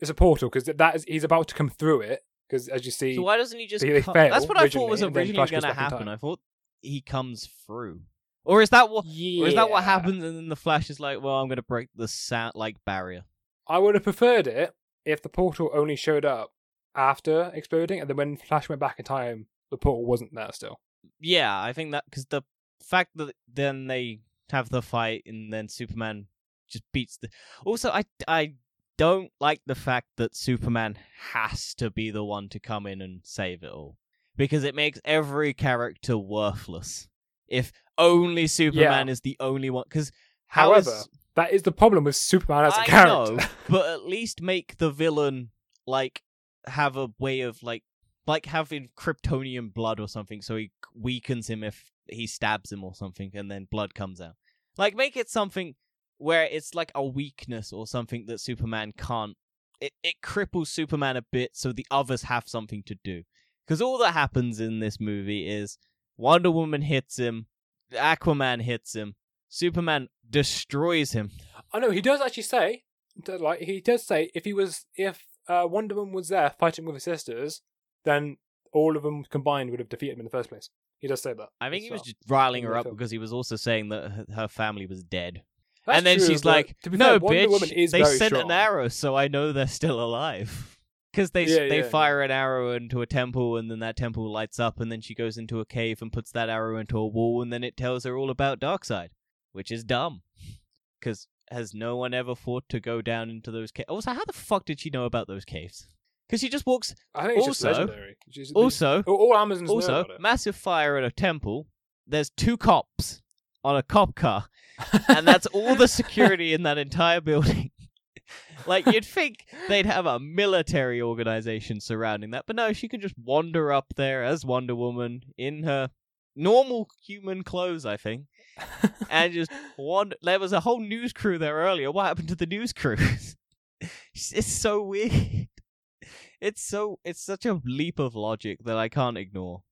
It's a portal because that is he's about to come through it. Because as you see, So why doesn't he just? they co- fail That's what I thought was originally, and then originally Flash goes going to happen. time. I thought he comes through, or is that what? yeah. Or is that what happens? And then the Flash is like, "Well, I'm going to break the sound like barrier." I would have preferred it if the portal only showed up after exploding, and then when Flash went back in time, the portal wasn't there still. Yeah, I think that because the fact that then they have the fight and then Superman just beats the. Also, I I don't like the fact that Superman has to be the one to come in and save it all because it makes every character worthless. If only Superman is the only one, because However, that is the problem with Superman as a I character. know, but at least make the villain like have a way of like like having Kryptonian blood or something, so he weakens him if he stabs him or something, and then blood comes out. Like make it something where it's like a weakness or something that Superman can't. It it cripples Superman a bit, so the others have something to do. Because all that happens in this movie is Wonder Woman hits him, Aquaman hits him, Superman destroys him. I know he does actually say, like he does say, if he was, if uh, Wonder Woman was there fighting with his sisters, then all of them combined would have defeated him in the first place. He does say that. I think he was just riling her up because he was also saying that her family was dead. That's and then true, she's like, "No, fair, bitch, Woman is they sent strong. an arrow, so I know they're still alive." Because they Yeah, they yeah, fire an arrow into a temple, and then that temple lights up, and then she goes into a cave and puts that arrow into a wall, and then it tells her all about Darkseid, which is dumb. Because has no one ever thought to go down into those caves? Also, how the fuck did she know about those caves? Because she just walks. I think it's just Also- legendary. She's- Also, all, Amazons also, massive fire at a temple. There's two cops on a cop car, and that's all the security in that entire building. like you'd think they'd have a military organization surrounding that, but no, she could just wander up there as Wonder Woman in her normal human clothes, I think, and just wander. There was a whole news crew there earlier. What happened to the news crew? it's so weird. It's so it's such a leap of logic that I can't ignore.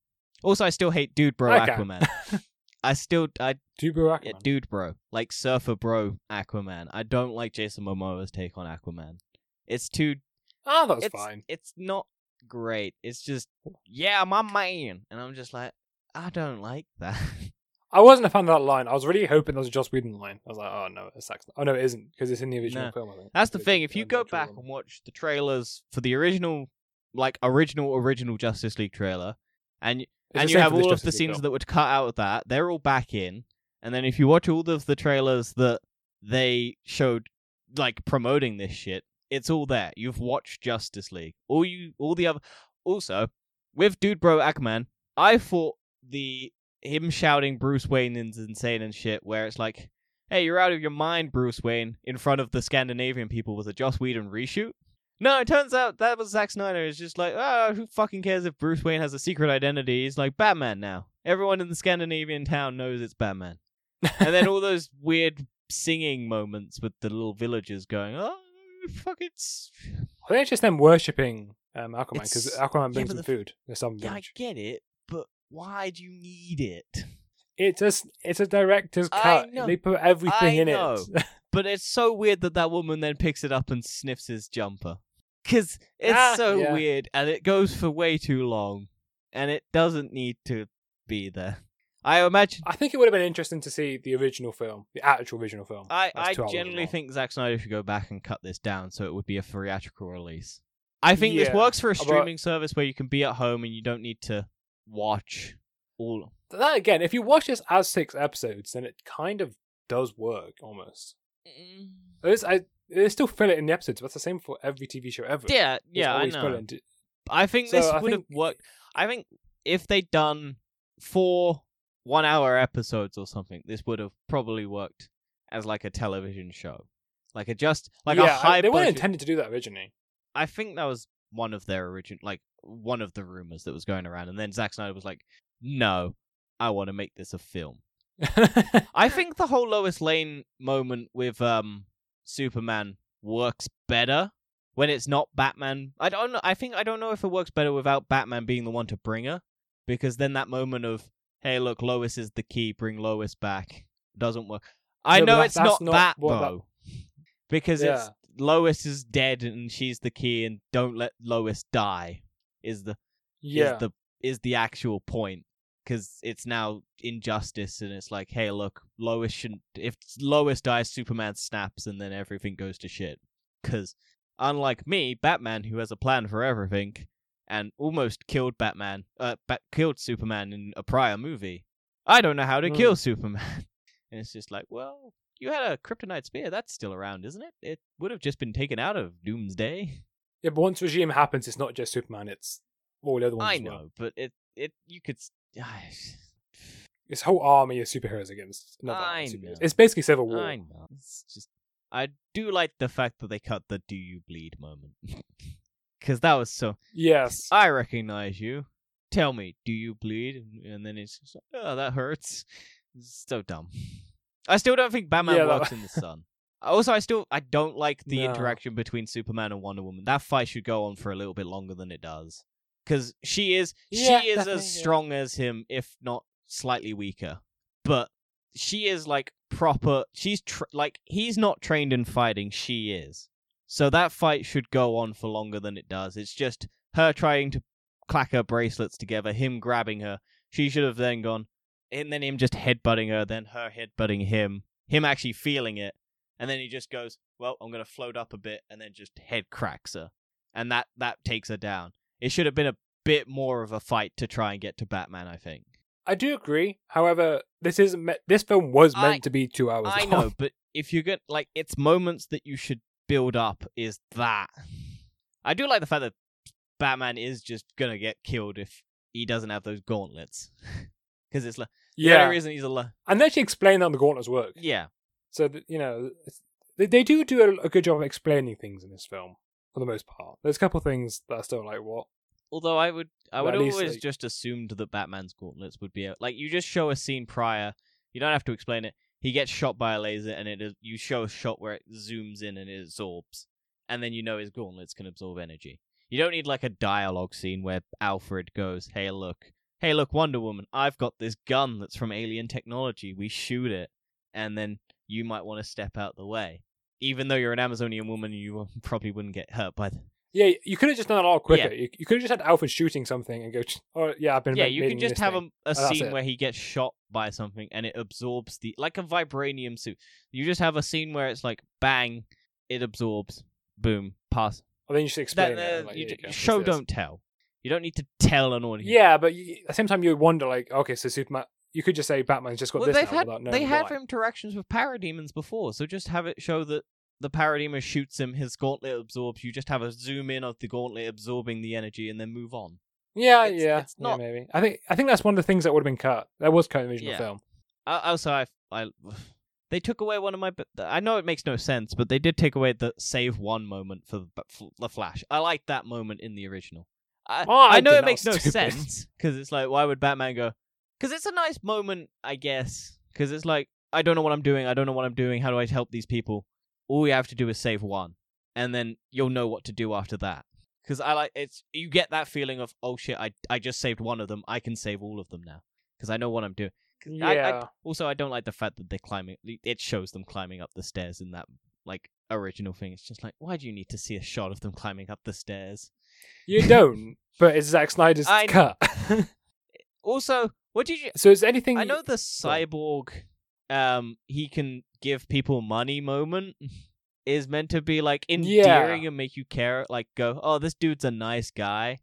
Also, I still hate Dude Bro can. Aquaman. I still I Tubu yeah, Aquaman. dude bro, like surfer bro Aquaman. I don't like Jason Momoa's take on Aquaman. It's too Ah, that was it's fine. it's not great. It's just yeah, my man, and I'm just like I don't like that. I wasn't a fan of that line. I was really hoping that was a Joss Whedon line. I was like, oh no, it's Saxon. Oh no, it isn't because it's in the original No. film. I think That's the It's thing. If you go back and watch the trailers for the original, like original original Justice League trailer, and It's and you have all of the scenes film. that would cut out of that, they're all back in. And then if you watch all of the trailers that they showed, like promoting this shit, it's all there. You've watched Justice League. All you, all the other. Also, with Dude Bro Aquaman, I thought the him shouting Bruce Wayne is insane and shit, where it's like, "Hey, you're out of your mind, Bruce Wayne," in front of the Scandinavian people was a Joss Whedon reshoot. No, it turns out that was Zack Snyder. It's just like, oh, who fucking cares if Bruce Wayne has a secret identity? He's like Batman now. Everyone in the Scandinavian town knows it's Batman. and then all those weird singing moments with the little villagers going, oh, fuck it's. I think it's just them worshipping um, Aquaman because Aquaman brings but them the food. There's some Yeah, I get it, but why do you need it? It's just it's a director's cut. They put everything I in know. it. But it's so weird that that woman then picks it up and sniffs his jumper. Because it's Ah, so yeah. weird and it goes for way too long. And it doesn't need to be there. I imagine. I think it would have been interesting to see the original film, the actual original film. I, I generally think Zack Snyder should go back and cut this down so it would be a theatrical release. I think this works for a but- streaming service where you can be at home and you don't need to watch all. that again. If you watch this as six episodes, then it kind of does work almost. There's, I, they still fill it in the episodes, but it's the same for every TV show ever. Yeah, There's yeah, I know. I think So this I would have worked. I think if they'd done four one hour episodes or something, this would have probably worked as like a television show. Like a just like yeah, a I- high they weren't intended to do that originally. I think that was one of their original like one of the rumors that was going around and then Zack Snyder was like, "No, I want to make this a film." I think the whole Lois Lane moment with um Superman works better when it's not Batman. I don't know. I think I don't know if it works better without Batman being the one to bring her, because then that moment of hey, look, Lois is the key, bring Lois back doesn't work. I No, know that- it's not, not that though, because Yeah. it's Lois is dead and she's the key, and don't let Lois die is the yeah, is the is the actual point because it's now injustice and it's like hey look lois shouldn't if lois dies superman snaps and then everything goes to shit because unlike me batman who has a plan for everything and almost killed batman uh ba- killed superman in a prior movie i don't know how to Hmm. kill superman and it's just like well you had a kryptonite spear that's still around isn't it it would have just been taken out of doomsday yeah. But once regime happens, it's not just Superman; it's all the other ones. i as well. know but it it you could s- It's whole army of superheroes against another army I of superheroes. It's basically Civil War. I know. It's just I do like the fact that they cut the "Do you bleed" moment because that was so. Yes. I recognize you. Tell me, do you bleed? And, and then it's just like, oh, that hurts. It's so dumb. I still don't think Batman Yeah, that- works in the sun. Also, I still I don't like the No. interaction between Superman and Wonder Woman. That fight should go on for a little bit longer than it does. Because she is Yeah, she is as strong as him, if not slightly weaker. But she is like proper. She's tr- like he's not trained in fighting. She is. So that fight should go on for longer than it does. It's just her trying to clack her bracelets together, him grabbing her. She should have then gone, and then him just headbutting her, then her headbutting him, him actually feeling it, and then he just goes, "Well, I'm gonna float up a bit," and then just head cracks her, and that that takes her down. It should have been a bit more of a fight to try and get to Batman. I think. I do agree. However, this is me- this film was meant I- to be two hours. I long. know, but if you get like it's moments that you should build up is that. I do like the fact that Batman is just gonna get killed if he doesn't have those gauntlets, because it's like the Yeah, only reason he's alive. and they actually explain how the gauntlets work. Yeah, So that, you know, it's- they they do do a, a good job of explaining things in this film for the most part. There's a couple of things that are still like what. Although I would, I would at least, always like- just assumed that Batman's gauntlets would be a, like you just show a scene prior. You don't have to explain it. He gets shot by a laser, and it is, you show a shot where it zooms in and it absorbs, and then you know his gauntlets can absorb energy. You don't need like a dialogue scene where Alfred goes, "Hey, look, hey, look, Wonder Woman, I've got this gun that's from alien technology. We shoot it, and then you might want to step out the way." Even though you're an Amazonian woman, you probably wouldn't get hurt by the Yeah, you could have just done it a lot quicker. You, you could have just had Alfred shooting something and go, oh yeah, I've been. Yeah, you can just have thing." a, a that's scene where he gets shot by something and it absorbs the like a vibranium suit. You just have a scene where it's like bang, it absorbs, boom, pass. Or then you should explain That, it. uh, like, you go, show don't tell. You don't need to tell an audience. Yeah, but you, at the same time, you wonder like, okay, so Superman. You could just say Batman's just got well, this they've had they had why. interactions with parademons before, so just have it show that the parademon shoots him, his gauntlet absorbs. You just have a zoom in of the gauntlet absorbing the energy, and then move on. Yeah, It's- yeah, it's yeah, maybe. I think I think that's one of the things that would have been cut. That was cut in the original Yeah. film. Uh, also, I, I, they took away one of my. I know it makes no sense, but they did take away the save one moment for the, Flash. I like that moment in the original. I, Oh, I I know it makes no stupid. sense because it's like, why would Batman go? Because it's a nice moment, I guess. Because it's like, I don't know what I'm doing. I don't know what I'm doing. How do I help these people? All you have to do is save one, and then you'll know what to do after that. Because I like it's you get that feeling of oh shit, I I just saved one of them. I can save all of them now because I know what I'm doing. 'Cause I- I, Yeah. also, I don't like the fact that they're climbing. It shows them climbing up the stairs in that like original thing. It's just like, why do you need to see a shot of them climbing up the stairs? You don't, but it's Zack Snyder's I- cut. Also, what did you? so is anything? I know the cyborg, um, he can give people money moment is meant to be like endearing and make you care. Like, go, oh, this dude's a nice guy.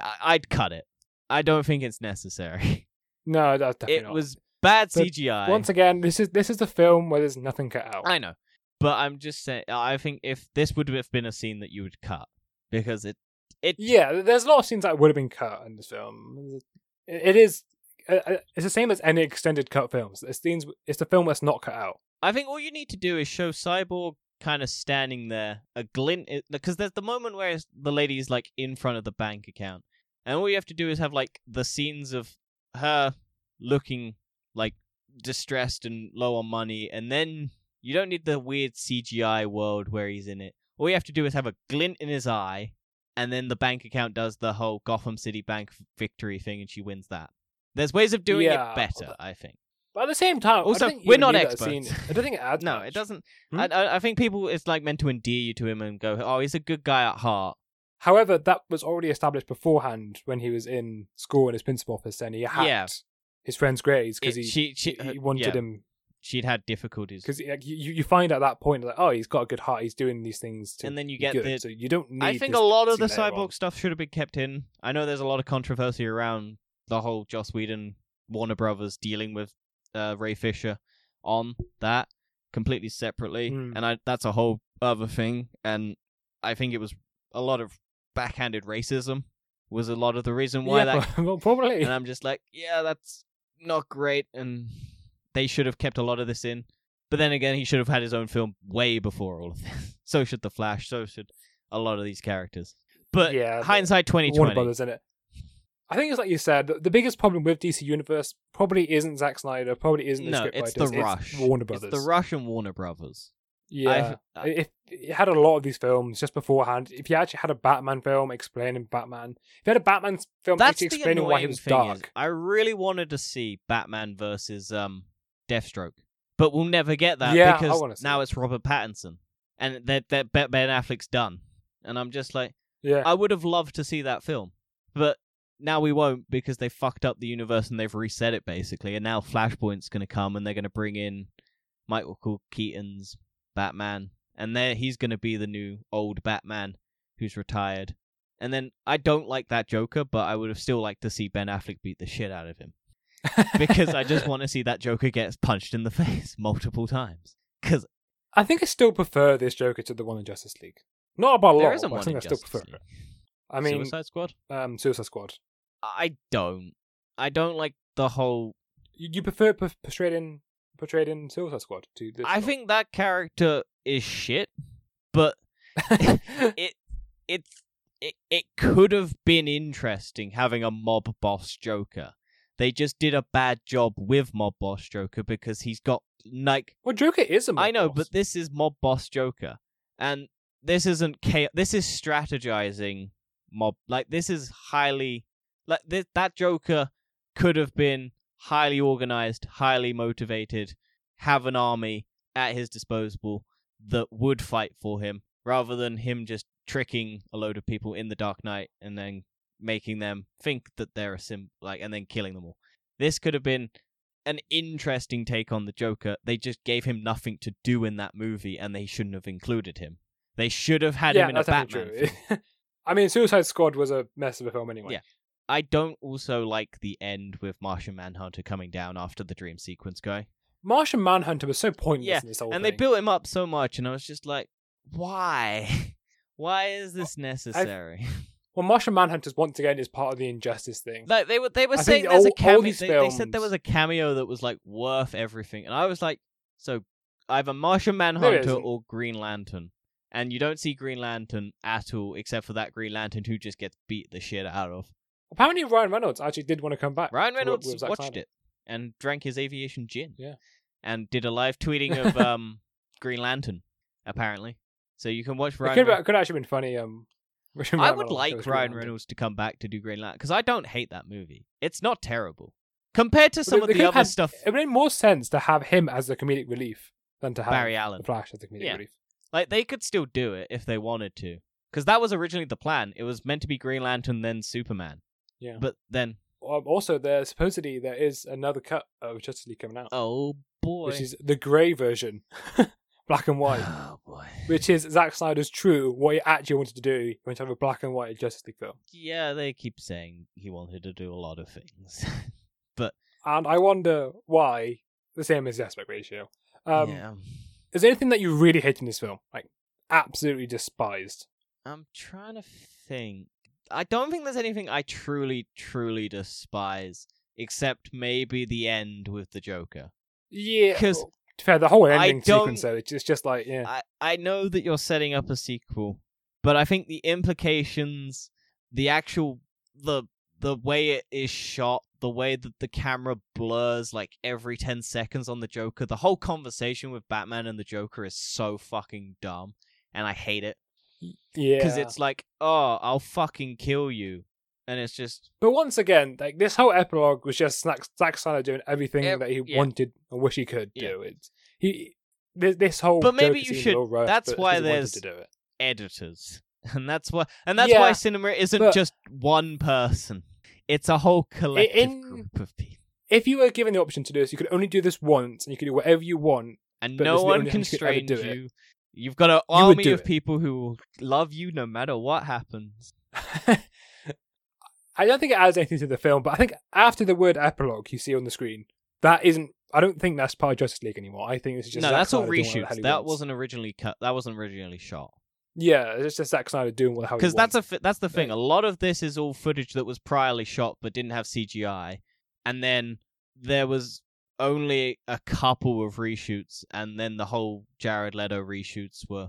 I- I'd cut it. I don't think it's necessary. No, that's definitely it not. was bad But CGI. Once again, this is this is the film where there's nothing cut out. I know, but I'm just saying. I think if this would have been a scene that you would cut because it, it, Yeah, there's a lot of scenes that would have been cut in this film. It, is. uh, uh, It's the same as any extended cut films. It's. It's the film that's not cut out. I think all you need to do is show Cyborg kind of standing there, a glint, because there's the moment where the lady's like in front of the bank account, and all you have to do is have like the scenes of her looking like distressed and low on money, and then you don't need the weird CGI world where he's in it. All you have to do is have a glint in his eye, and then the bank account does the whole Gotham City Bank victory thing, and she wins that. There's ways of doing Yeah, it better, I think. But at the same time, I Also, we're not experts. I don't think it adds. No, much. it doesn't. Hmm? I, I I think people it's like meant to endear you to him and go, oh, he's a good guy at heart. However, that was already established beforehand when he was in school in his principal office, and he hacked Yeah. his friend's grades because he, she, she, he wanted yeah, him She'd had difficulties, because you, you find at that point like, oh, he's got a good heart. He's doing these things to and then you get good. the. so you don't need. I think a lot of the later on. cyborg stuff should have been kept in. I know there's a lot of controversy around the whole Joss Whedon, Warner Brothers dealing with uh, Ray Fisher on that completely separately, Hmm. and I that's a whole other thing. And I think it was a lot of backhanded racism was a lot of the reason why yeah, that well, probably. and I'm just like, yeah, that's not great, and they should have kept a lot of this in. But then again, he should have had his own film way before all of this. so should the Flash. So should a lot of these characters. But Yeah, hindsight twenty Warner twenty. Brothers in it. I think it's like you said. The, the biggest problem with DC Universe probably isn't Zack Snyder. Probably isn't the No, script it's the rush. Warner Brothers. It's the Rush and Warner Brothers. Yeah, I- if you had a lot of these films just beforehand, if you actually had a Batman film explaining Batman, if you had a Batman film That's actually explaining why he was dark, Is I really wanted to see Batman versus um Deathstroke, but we'll never get that Yeah, because now it. it's Robert Pattinson, and that that Ben Affleck's done, and I'm just like. yeah, I would have loved to see that film, but now we won't because they fucked up the universe and they've reset it basically. And now Flashpoint's going to come and they're going to bring in Michael Keaton's Batman, and there he's going to be the new old Batman who's retired. And then I don't like that Joker, but I would have still liked to see Ben Affleck beat the shit out of him because I just want to see that Joker get punched in the face multiple times. Because I think I still prefer this Joker to the one in Justice League. Not about a lot, isn't but I one think in I still Justice prefer League. I mean, Suicide Squad. um, Suicide Squad. I don't. I don't like the whole. You, you prefer p- portrayed in portrayed in Suicide Squad to this? I one? think that character is shit, but it it's it, it could have been interesting having a mob boss Joker. They just did a bad job with mob boss Joker because he's got like well, Joker is a mob I know, boss. but this is mob boss Joker, and this isn't chaos. This is strategizing mob. Like this is highly like this, that Joker could have been highly organized, highly motivated, have an army at his disposal that would fight for him, rather than him just tricking a load of people in the Dark Knight and then making them think that they're a sim like and then killing them all. This could have been an interesting take on the Joker. They just gave him nothing to do in that movie, and they shouldn't have included him. They should have had yeah, him in a Batman. I mean, Suicide Squad was a mess of a film anyway. Yeah. I don't also like the end with Martian Manhunter coming down after the dream sequence guy. Martian Manhunter was so pointless Yeah, in this whole and thing. they built him up so much, and I was just like, why? why is this necessary? well, Martian Manhunter once again is part of the Injustice thing. like they were they were I saying there's all- a cameo. They, they said there was a cameo that was like worth everything, and I was like, so either Martian Manhunter or Green Lantern, and you don't see Green Lantern at all, except for that Green Lantern who just gets beat the shit out of. Apparently, Ryan Reynolds actually did want to come back. Ryan Reynolds watched it and drank his aviation gin. Yeah. and did a live tweeting of um Green Lantern, apparently. So you can watch It Ryan. could, Re- have, could actually been funny. Um, I would like Ryan Reynolds to come back to do Green Lantern because I don't hate that movie. It's not terrible compared to some they- of the other had- stuff. It make more sense to have him as the comedic relief than to have Barry Allen. the Flash as the comedic Yeah. relief. Like they could still do it if they wanted to, because that was originally the plan. It was meant to be Green Lantern then Superman, Yeah. but then also, there supposedly there is another cut of Justice League coming out, oh boy, which is the grey version, black and white. oh boy, which is Zack Snyder's true what he actually wanted to do. He wanted to have a black and white Justice League film. yeah, they keep saying he wanted to do a lot of things. But and I wonder why the same as the aspect ratio. Um, yeah. Is there anything that you really hate in this film? Like, absolutely despised? I'm trying to think. I don't think there's anything I truly, truly despise, except maybe the end with the Joker. Yeah. 'Cause well, to be fair, the whole ending sequence, though, it's just, just like, yeah. I, I know that you're setting up a sequel, but I think the implications, the actual the the way it is shot, the way that the camera blurs like every 10 seconds on the Joker, the whole conversation with Batman and the Joker is so fucking dumb and I hate it yeah. cuz it's like, "Oh, I'll fucking kill you." And it's just But once again, like this whole epilogue was just Zack, Zack Snyder doing everything Ev- that he yeah. wanted and wish he could Yeah. do. It's he. This, this whole But maybe you should- rushed, that's why 'cause he wanted there's- it. editors. And that's why and that's why cinema isn't but- just one person. It's a whole collective in- group of people. If you were given the option to do this, you could only do this once, and you could do whatever you want. and no one thing you it. you. You've got an You army of it. people who will love you no matter what happens. I don't think it adds anything to the film, but I think after the word epilogue you see on the screen, that isn't. I don't think that's part of Justice League anymore. I think this is just no, Zack that's all Snyder doing what the hell reshoots. That wasn't originally cut. That wasn't originally shot. Yeah, it's just Zack Snyder doing what he Because that's a that's the thing. Like- A lot of this is all footage that was priorly shot but didn't have CGI, and then there was only a couple of reshoots, and then the whole Jared Leto reshoots were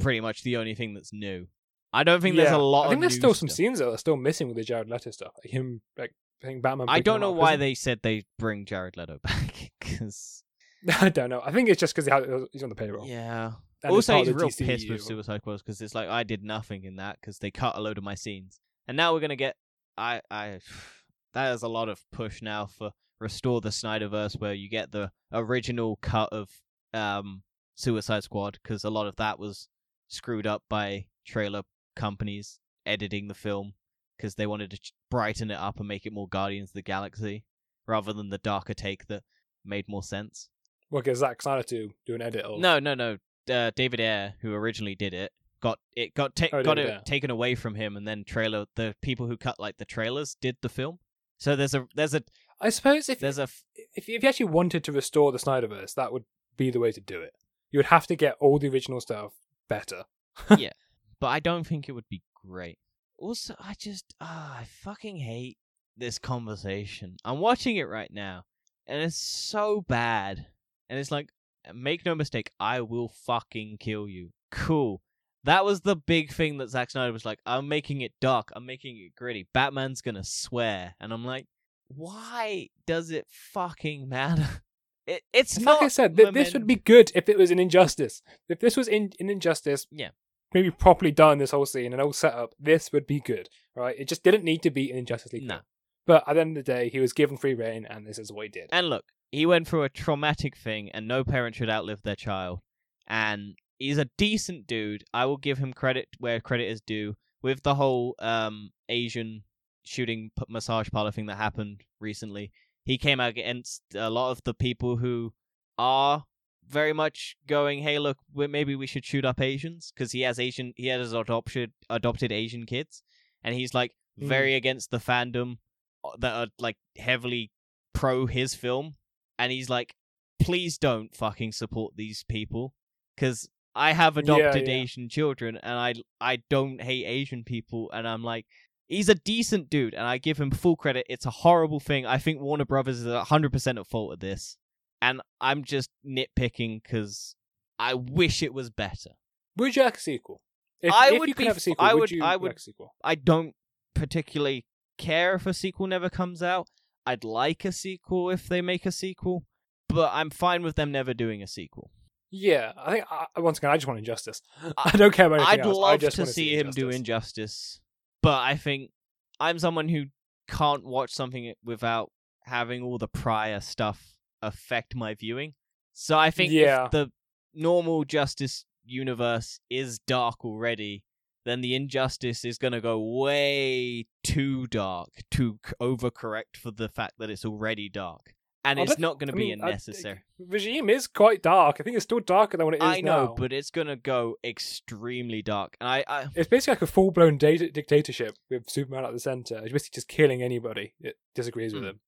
pretty much the only thing that's new. I don't think there's a lot. I think there's still some stuff. scenes that are still missing with the Jared Leto stuff, like him, like I think Batman. I don't know why prison. they said they bring Jared Leto back because I don't know. I think it's just because he's on the payroll. yeah. And also, he's real pissed with Suicide Squad because it's like I did nothing in that because they cut a load of my scenes, and now we're gonna get I I that is a lot of push now for restore the Snyderverse where you get the original cut of um Suicide Squad because a lot of that was screwed up by trailer companies editing the film because they wanted to brighten it up and make it more Guardians of the Galaxy rather than the darker take that made more sense. Well, get Zack Snyder to do an edit of. No, no, no. Uh, David Ayer, who originally did it, got it got ta- Oh, got David it Ayer. taken away from him, and then trailer the people who cut like the trailers did the film. So there's a there's a I suppose if there's a f- if if you actually wanted to restore the Snyderverse, that would be the way to do it. you would have to get all the original stuff better. but I don't think it would be great. Also, I just ah, I fucking hate this conversation. I'm watching it right now, and it's so bad. And it's like, make no mistake, I will fucking kill you. Cool. That was the big thing that Zack Snyder was like, I'm making it dark, I'm making it gritty. Batman's gonna swear, and I'm like, why does it fucking matter? It, it's not. like I said, th- this would be good if it was an injustice. If this was in an injustice, Yeah. Maybe properly done this whole scene and all set up, this would be good, right? It just didn't need to be an Injustice League. No. film. But at the end of the day, he was given free reign, and this is what he did. And look, he went through a traumatic thing, and no parent should outlive their child. And he's a decent dude. I will give him credit where credit is due. With the whole um Asian shooting p- massage parlor thing that happened recently, he came out against a lot of the people who are very much going, "Hey, look, maybe we should shoot up Asians," because he has Asian, he has adopted adopted Asian kids, and he's like Hmm. very against the fandom uh, that are like heavily pro his film. And he's like please don't fucking support these people cuz I have adopted yeah. Asian children and I I don't hate Asian people. And I'm like he's a decent dude and I give him full credit. It's a horrible thing. I think Warner Brothers is 100% at fault of this and I'm just nitpicking cuz I wish it was better Would you like a sequel? If, I if would you could be have a sequel, I would, would- you I would- like a sequel? I don't particularly care if a sequel never comes out. I'd like a sequel if they make a sequel, but I'm fine with them never doing a sequel. Yeah, I think I, once again, I just want injustice. I don't care about anything I'd else. Love to want see him do. Injustice, but I think I'm someone who can't watch something without having all the prior stuff affect my viewing. So I think Yeah. if the normal Justice universe is dark already, then the Injustice is going to go way too dark to overcorrect for the fact that it's already dark. And it's don't- going to be mean, I- unnecessary. Regime is quite dark. I think it's still darker than what it is I know, now. but it's going to go extremely dark. And I, I It's basically like a full blown data- dictatorship with Superman at the center. He's basically just killing anybody that disagrees with Hmm. him.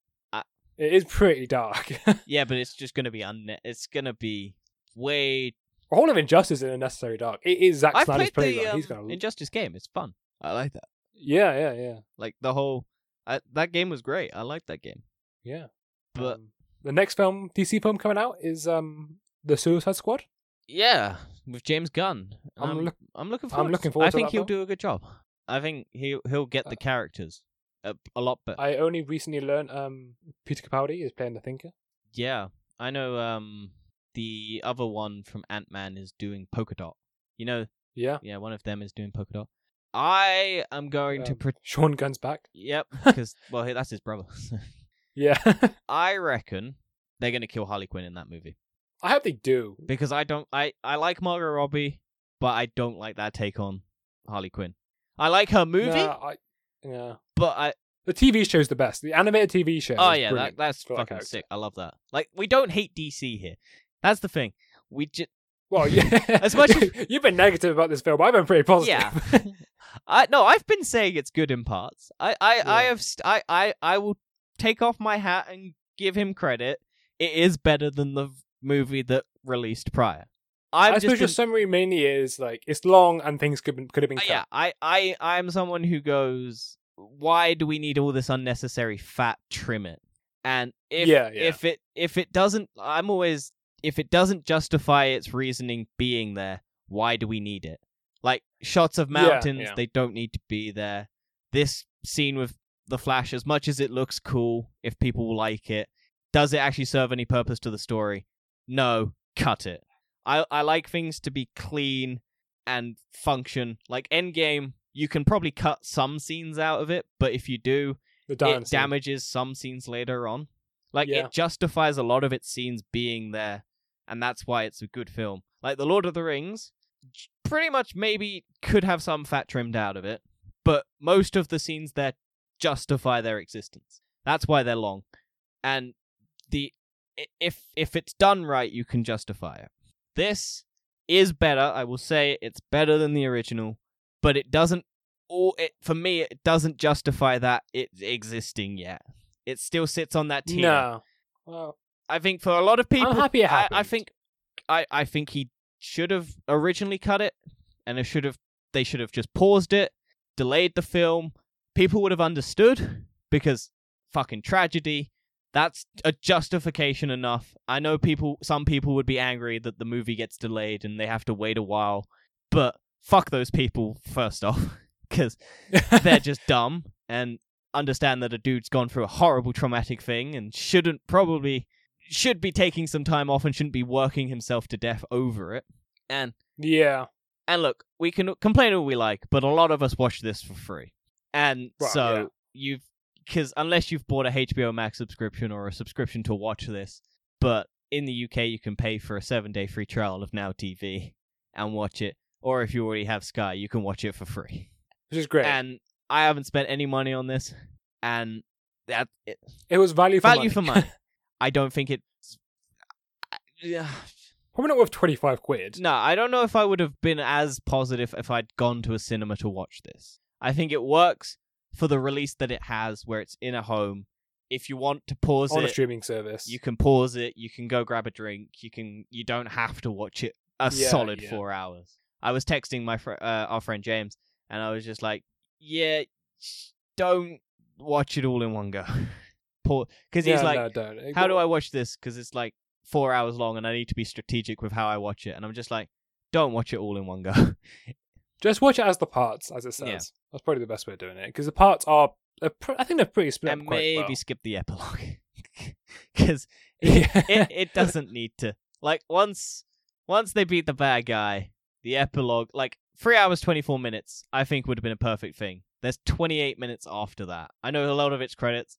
It is pretty dark. Yeah, but it's just gonna be unne- It's gonna be way. A whole of Injustice is unnecessary dark. It is Zack I Snyder's played the um, He's gonna. Injustice game. It's fun. I like that. Yeah, yeah, yeah, Like the whole. I, that game was great. I like that game. yeah. But Um, the next film, DC film coming out is um the Suicide Squad. yeah, with James Gunn, I'm I'm, look- I'm looking I'm forward. looking to- I think he'll film. do a good job. I think he he'll get Uh, the characters a, a lot better. I only recently learned um Peter Capaldi is playing the Thinker. Yeah, I know. Um, the other one from Ant Man is doing Polka Dot. You know, Yeah. yeah, one of them is doing Polka Dot. I am going to. Um, Pre- Sean Gunn's back. yep, because well, that's his brother. Yeah. I reckon they're gonna kill Harley Quinn in that movie I hope they do. because I don't. I I like Margot Robbie, but I don't like that take on Harley Quinn. I like her movie, Nah, I, yeah. but I. The TV show's the best. The animated TV show. Oh is yeah, that, that's fucking sick. I love that. Like we don't hate DC here. That's the thing. We just Well, yeah. As much as- you've been negative about this film, I've been pretty positive. Yeah. I no, I've been saying it's good in parts. I I I have st- I I I will take off my hat and give him credit. It is better than the movie that released prior. I just suppose your summary mainly is like it's long and things could been, could have been uh, cut. yeah. I I I'm someone who goes, why do we need all this unnecessary fat? Trim it. And if Yeah, yeah. if it if it doesn't, I'm always if it doesn't justify its reasoning being there, why do we need it? Like shots of mountains, yeah. they don't need to be there. This scene with the Flash, as much as it looks cool, if people like it, does it actually serve any purpose to the story? No, cut it. I I like things to be clean and function. Like Endgame, you can probably cut some scenes out of it, but if you do, it scene. damages some scenes later on. Like Yeah. it justifies a lot of its scenes being there, and that's why it's a good film. Like the Lord of the Rings, pretty much maybe could have some fat trimmed out of it, but most of the scenes there justify their existence. That's why they're long, and the if if it's done right, you can justify it. This is better. I will say it's better than the original, but it doesn't. Or it for me, it doesn't justify that it existing yet. It still sits on that tier. No. Well, I think for a lot of people, I'm happy it I, I think, I, I think he should have originally cut it, and it should have they should have just paused it, delayed the film. People would have understood because fucking tragedy. That's a justification enough. I know people some people would be angry that the movie gets delayed and they have to wait a while, but fuck those people first off cuz they're just dumb and understand that a dude's gone through a horrible traumatic thing and shouldn't probably should be taking some time off and shouldn't be working himself to death over it. And Yeah. and look, we can complain all we like, but a lot of us watch this for free. And Well, so yeah. you've because unless you've bought a HBO Max subscription or a subscription to watch this, but in the UK you can pay for a seven day free trial of Now TV and watch it. Or if you already have Sky, you can watch it for free. Which is great. And I haven't spent any money on this, and that it, it was value for value money. for money. I don't think it's. Yeah. Probably not worth 25 quid. No, I don't know if I would have been as positive if I'd gone to a cinema to watch this. I think it works for the release that it has, where it's in a home. If you want to pause on a streaming service. you can pause it. You can go grab a drink. You can. You don't have to watch it a Yeah, solid yeah. four hours. I was texting my fr- uh, our friend James, and I was just like, "Yeah, don't watch it all in one go." Because yeah, he's like, no, how do I watch this? Because it's like four hours long, and I need to be strategic with how I watch it. And I'm just like, don't watch it all in one go. Just watch it as the parts, as it says. Yeah. That's probably the best way of doing it because the parts are. pr- I think they're pretty split and maybe well. skip the epilogue because Yeah. it it doesn't need to. Like once once they beat the bad guy, the epilogue like three hours twenty four minutes, I think would have been a perfect thing. There's twenty eight minutes after that. I know a lot of it's credits,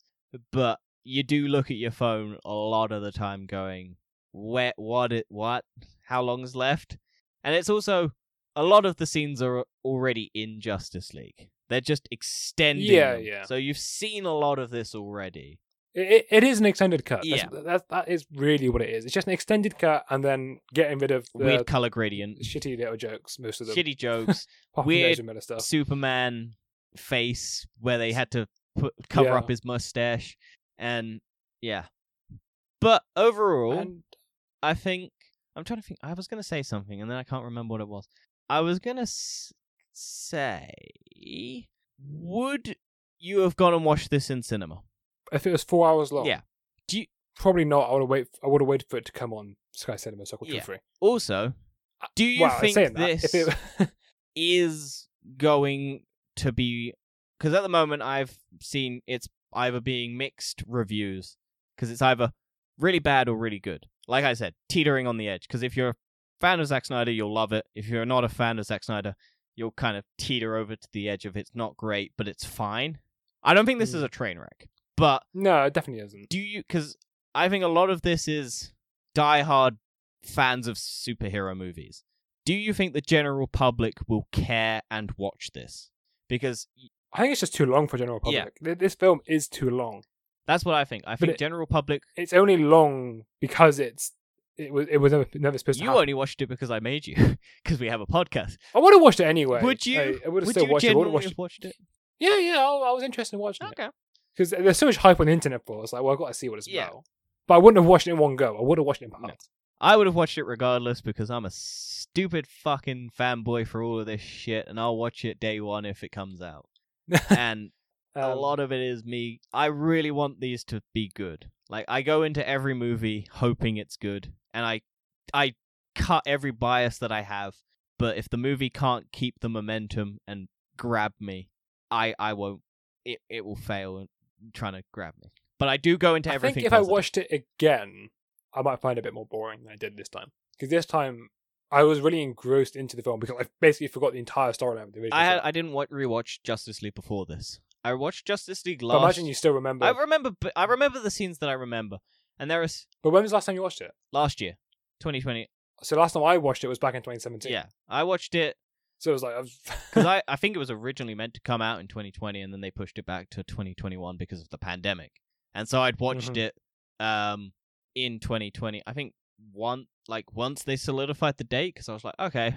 but you do look at your phone a lot of the time, going, "Where? What? It? What? How long's left?" And it's also a lot of the scenes are already in Justice League. They're just extending. Yeah, them. yeah. So you've seen a lot of this already. It, it, it is an extended cut. Yeah. That's, that's, that is really what it is. It's just an extended cut and then getting rid of the Weird color gradient, shitty little jokes, most of them. shitty jokes, apart from the weird stuff. Superman face where they had to put cover Yeah. up his mustache, and yeah. But overall, And I think I'm trying to think. I was gonna say something, and then I can't remember what it was. I was gonna s- say, would you have gone and watched this in cinema? if it was four hours long, Yeah. Do you probably not. I would have wait. I would have waited for it to come on Sky Cinema so I could Yeah. free. also? Uh, do you well, think saying that, this? if it, is going to be because at the moment I've seen it's either being mixed reviews because it's either really bad or really good. Like I said, teetering on the edge. Because if you're fan of Zack Snyder, you'll love it. If you're not a fan of Zack Snyder, you'll kind of teeter over to the edge of it's not great, but it's fine. I don't think this is Mm. a train wreck, but no, it definitely isn't. do you? Because I think a lot of this is diehard fans of superhero movies. Do you think the general public will care and watch this? Because I think it's just too long for general public. Th- This film is too long. that's what I think. I think it- general public. It's only long because it's it was it was never, never supposed to You happen. only watched it because I made you, because we have a podcast. I would have watched it anyway. Would you? I, I would have still you watched it. I would have watched it. watched it? Yeah, yeah. I, I was interested in watching it Okay. because there's so much hype on the internet for. it. It's like, well, I've got to see what it's Yeah. about. But I wouldn't have watched it in one go. I would have watched it in No. parts. I would have watched it regardless because I'm a stupid fucking fanboy for all of this shit, and I'll watch it day one if it comes out. and a Um, lot of it is me. I really want these to be good. Like I go into every movie hoping it's good, and I, I cut every bias that I have. But if the movie can't keep the momentum and grab me, I I won't. It it will fail trying to grab me. But I do go into I everything. I think if positive. I watched it again, I might find it a bit more boring than I did this time. Because this time, I was really engrossed into the film because I basically forgot the entire storyline of the original. I had. I didn't wa- rewatch Justice League before this. I watched Justice League but last. imagine you still remember. I remember. I remember the scenes that I remember, and there was but when was the last time you watched it? last year, 2020. So last time I watched it was back in 2017. Yeah, I watched it So it was like, I was because I, I think it was originally meant to come out in 2020 and then they pushed it back to 2021 because of the pandemic and so i'd watched Mhm. it um in 2020 i think one like once they solidified the date because i was like okay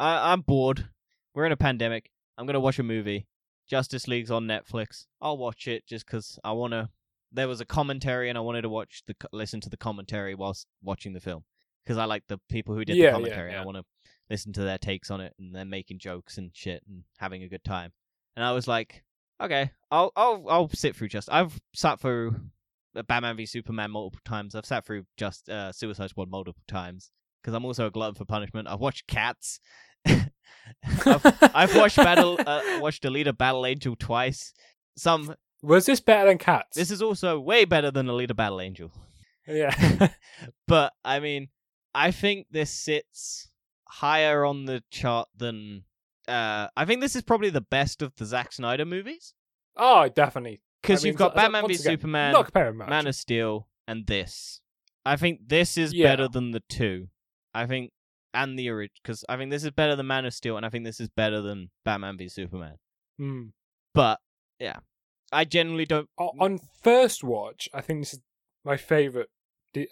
I, i'm bored we're in a pandemic i'm gonna watch a movie justice league's on netflix i'll watch it just because i want to there was a commentary and i wanted to watch the listen to the commentary whilst watching the film because I like the people who did Yeah, the yeah, commentary. I want to listen to their takes on it, and they're making jokes and shit and having a good time. And I was like, okay, I'll I'll I'll sit through just. I've sat through Batman v Superman multiple times. I've sat through just uh, Suicide Squad multiple times because I'm also a glutton for punishment. I've watched Cats. I've, I've watched Battle uh, watched Alita Battle Angel twice. Some Was this better than Cats? this is also way better than Alita Battle Angel. yeah. But I mean, I think this sits higher on the chart than. Uh, I think this is probably the best of the Zack Snyder movies oh, definitely. because I mean, you've got Batman v Superman, Not comparing much. Man of Steel, and this. I think this is Yeah. better than the two. I think, and the original, because I think this is better than Man of Steel, and I think this is better than Batman v Superman. Hmm. But yeah, I generally don't. On first watch, I think this is my favorite.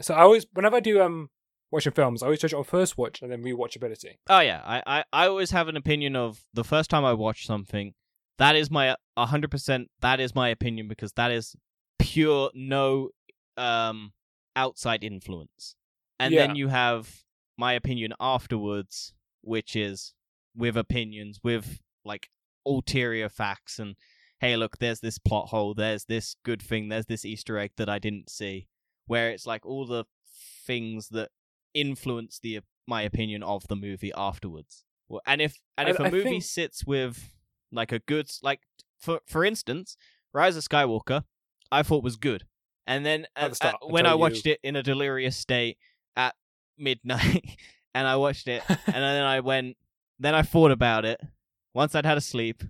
So I always, whenever I do um watching films, I always judge on first watch and then rewatchability. Oh yeah, I, I, I always have an opinion of the first time I watch something. That is my hundred percent. That is my opinion because that is pure no um outside influence. And Yeah. then you have my opinion afterwards, which is with opinions, with like ulterior facts and hey, look, there's this plot hole, there's this good thing, there's this Easter egg that I didn't see, where it's like all the things that influence the my opinion of the movie afterwards. Well, and if and if a I movie think- sits with like a good like for for instance, Rise of Skywalker, I thought was good, and then At the uh, start, uh, when until I you- watched it in a delirious state at midnight, and I watched it, and then I went, then I thought about it once I'd had a sleep,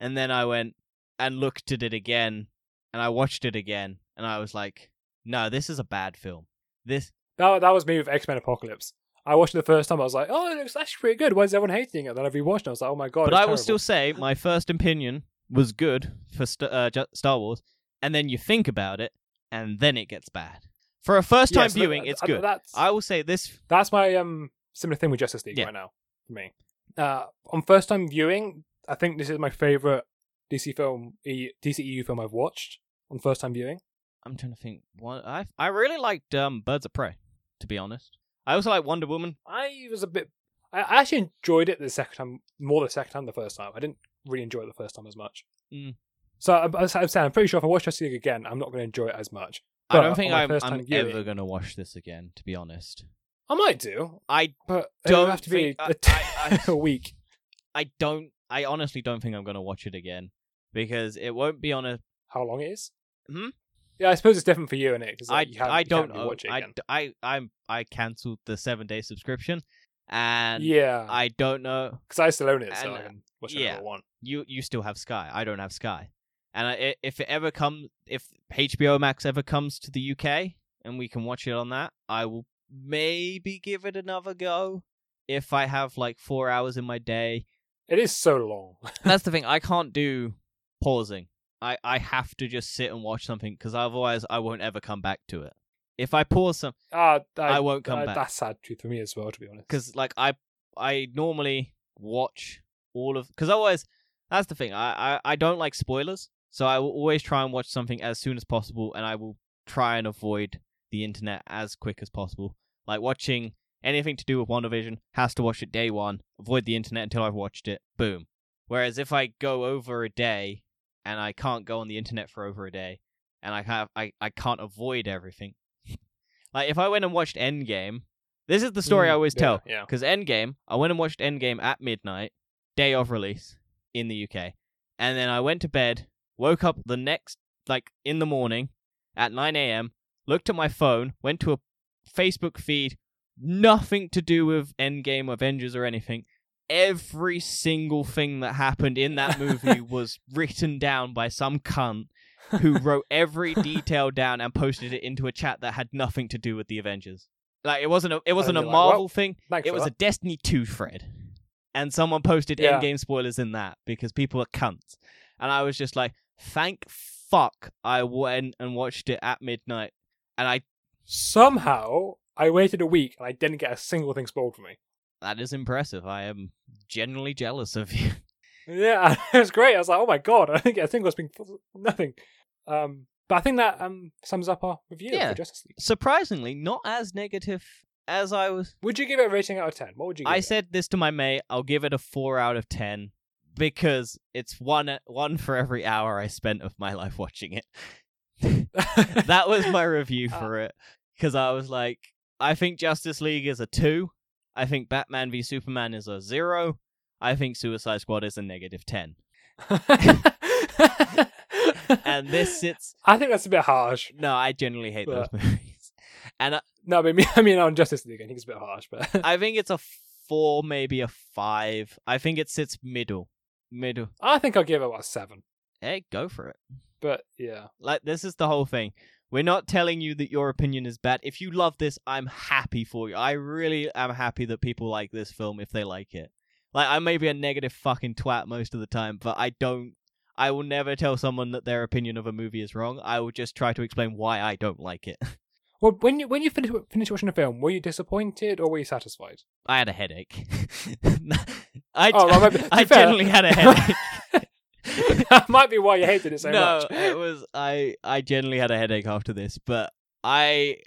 and then I went and looked at it again, and I watched it again, and I was like, no, this is a bad film. This that that was me with X Men Apocalypse. I watched it the first time. I was like, "Oh, it looks actually pretty good." Why is everyone hating it? Then I rewatched it. I was like, "Oh my god!" but I will terrible." still say my first opinion was good for St- uh, Star Wars, and then you think about it, and then it gets bad. For a first time Yes, that- viewing, it's good. I will say this. that's my um similar thing with Justice League Yeah. right now for me. Uh, on first time viewing, I think this is my favorite DC film, E- DCEU film I've watched on first time viewing. I'm trying to think. What I I really liked um, Birds of Prey, to be honest. I also like Wonder Woman. I was a bit. I actually enjoyed it the second time more the second time the first time. I didn't really enjoy it the first time as much. Mm. So I- I'm saying I'm pretty sure if I watch Justice League again, I'm not going to enjoy it as much. I don't think I'm, I'm viewing- ever gonna watch this again. To be honest, I might do, I but Don't have to be think- a, I- I- a week. I don't. I honestly don't think I'm gonna watch it again because it won't be on a. How long it is? Hmm? Yeah, I suppose it's different for you, innit? Because I you have, I don't can't know. watch it I again. d- I I'm I cancelled the seven day subscription, and yeah, I don't know. because I still own it, so and, I uh, can watch it yeah. whenever I want. You you still have Sky. I don't have Sky, and I, i- if it ever comes, if HBO Max ever comes to the UK and we can watch it on that, I will maybe give it another go. If I have like four hours in my day, It is so long. that's the thing. I can't do pausing. I, I have to just sit and watch something because otherwise I won't ever come back to it. If I pause some, Ah, I won't come uh, back. That's sad truth for me as well, to be honest. because like I I normally watch all of because otherwise that's the thing. I, I I don't like spoilers, so I will always try and watch something as soon as possible, and I will try and avoid the internet as quick as possible. Like watching anything to do with WandaVision, has to watch it day one. Avoid the internet until I've watched it. Boom. Whereas if I go over a day and I can't go on the internet for over a day, and I have I, I can't avoid everything. like if I went and watched Endgame, this is the story I Mm, always yeah, tell. Yeah. Because Endgame, I went and watched Endgame at midnight, day of release in the UK. And then I went to bed, woke up the next, like in the morning at 9 a.m., looked at my phone, went to a Facebook feed, nothing to do with Endgame, Avengers, or anything. Every single thing that happened in that movie was written down by some cunt who wrote every detail down and posted it into a chat that had nothing to do with the Avengers. Like it wasn't a it wasn't a like, well, Marvel thing. It was a. Destiny 2 thread. And someone posted Yeah. endgame spoilers in that because people are cunts. And I was just like, thank fuck I went and watched it at midnight. And I Somehow, I waited a week and I didn't get a single thing spoiled for me. That is impressive. I am genuinely jealous of you. Yeah, it was great. I was like, oh my god, I think I a single thing, nothing. Um, but I think that um sums up our review Yeah. for Justice League. Surprisingly, not as negative as I was Would you give it a rating out of ten? What would you? Give I it? said this to my mate, I'll give it a 4 out of 10 because it's one one for every hour I spent of my life watching it. that was my review Ah. for it because I was like, I think Justice League is a two. I think Batman v Superman is a zero. I think Suicide Squad is a negative ten. And this sits. I think that's a bit harsh. No, I generally hate those movies, and I, No, I mean, I mean on Justice League, I think it's a bit harsh, but I think it's a four, maybe a five. I think it sits middle, middle. I think I'll give it about a seven. Hey, go for it. But yeah, Like this is the whole thing. We're not telling you that your opinion is bad. If you love this, I'm happy for you. I really am happy that people like this film if they like it. Like I may be a negative fucking twat most of the time, but I don't I will never tell someone that their opinion of a movie is wrong. I will just try to explain why I don't like it. well, when you when you finish finish watching the film, were you disappointed or were you satisfied? I had a headache. I, Oh, well, I fair- generally had a headache. that might be why you hated it so no, much. it was I. I generally had a headache after this, but I.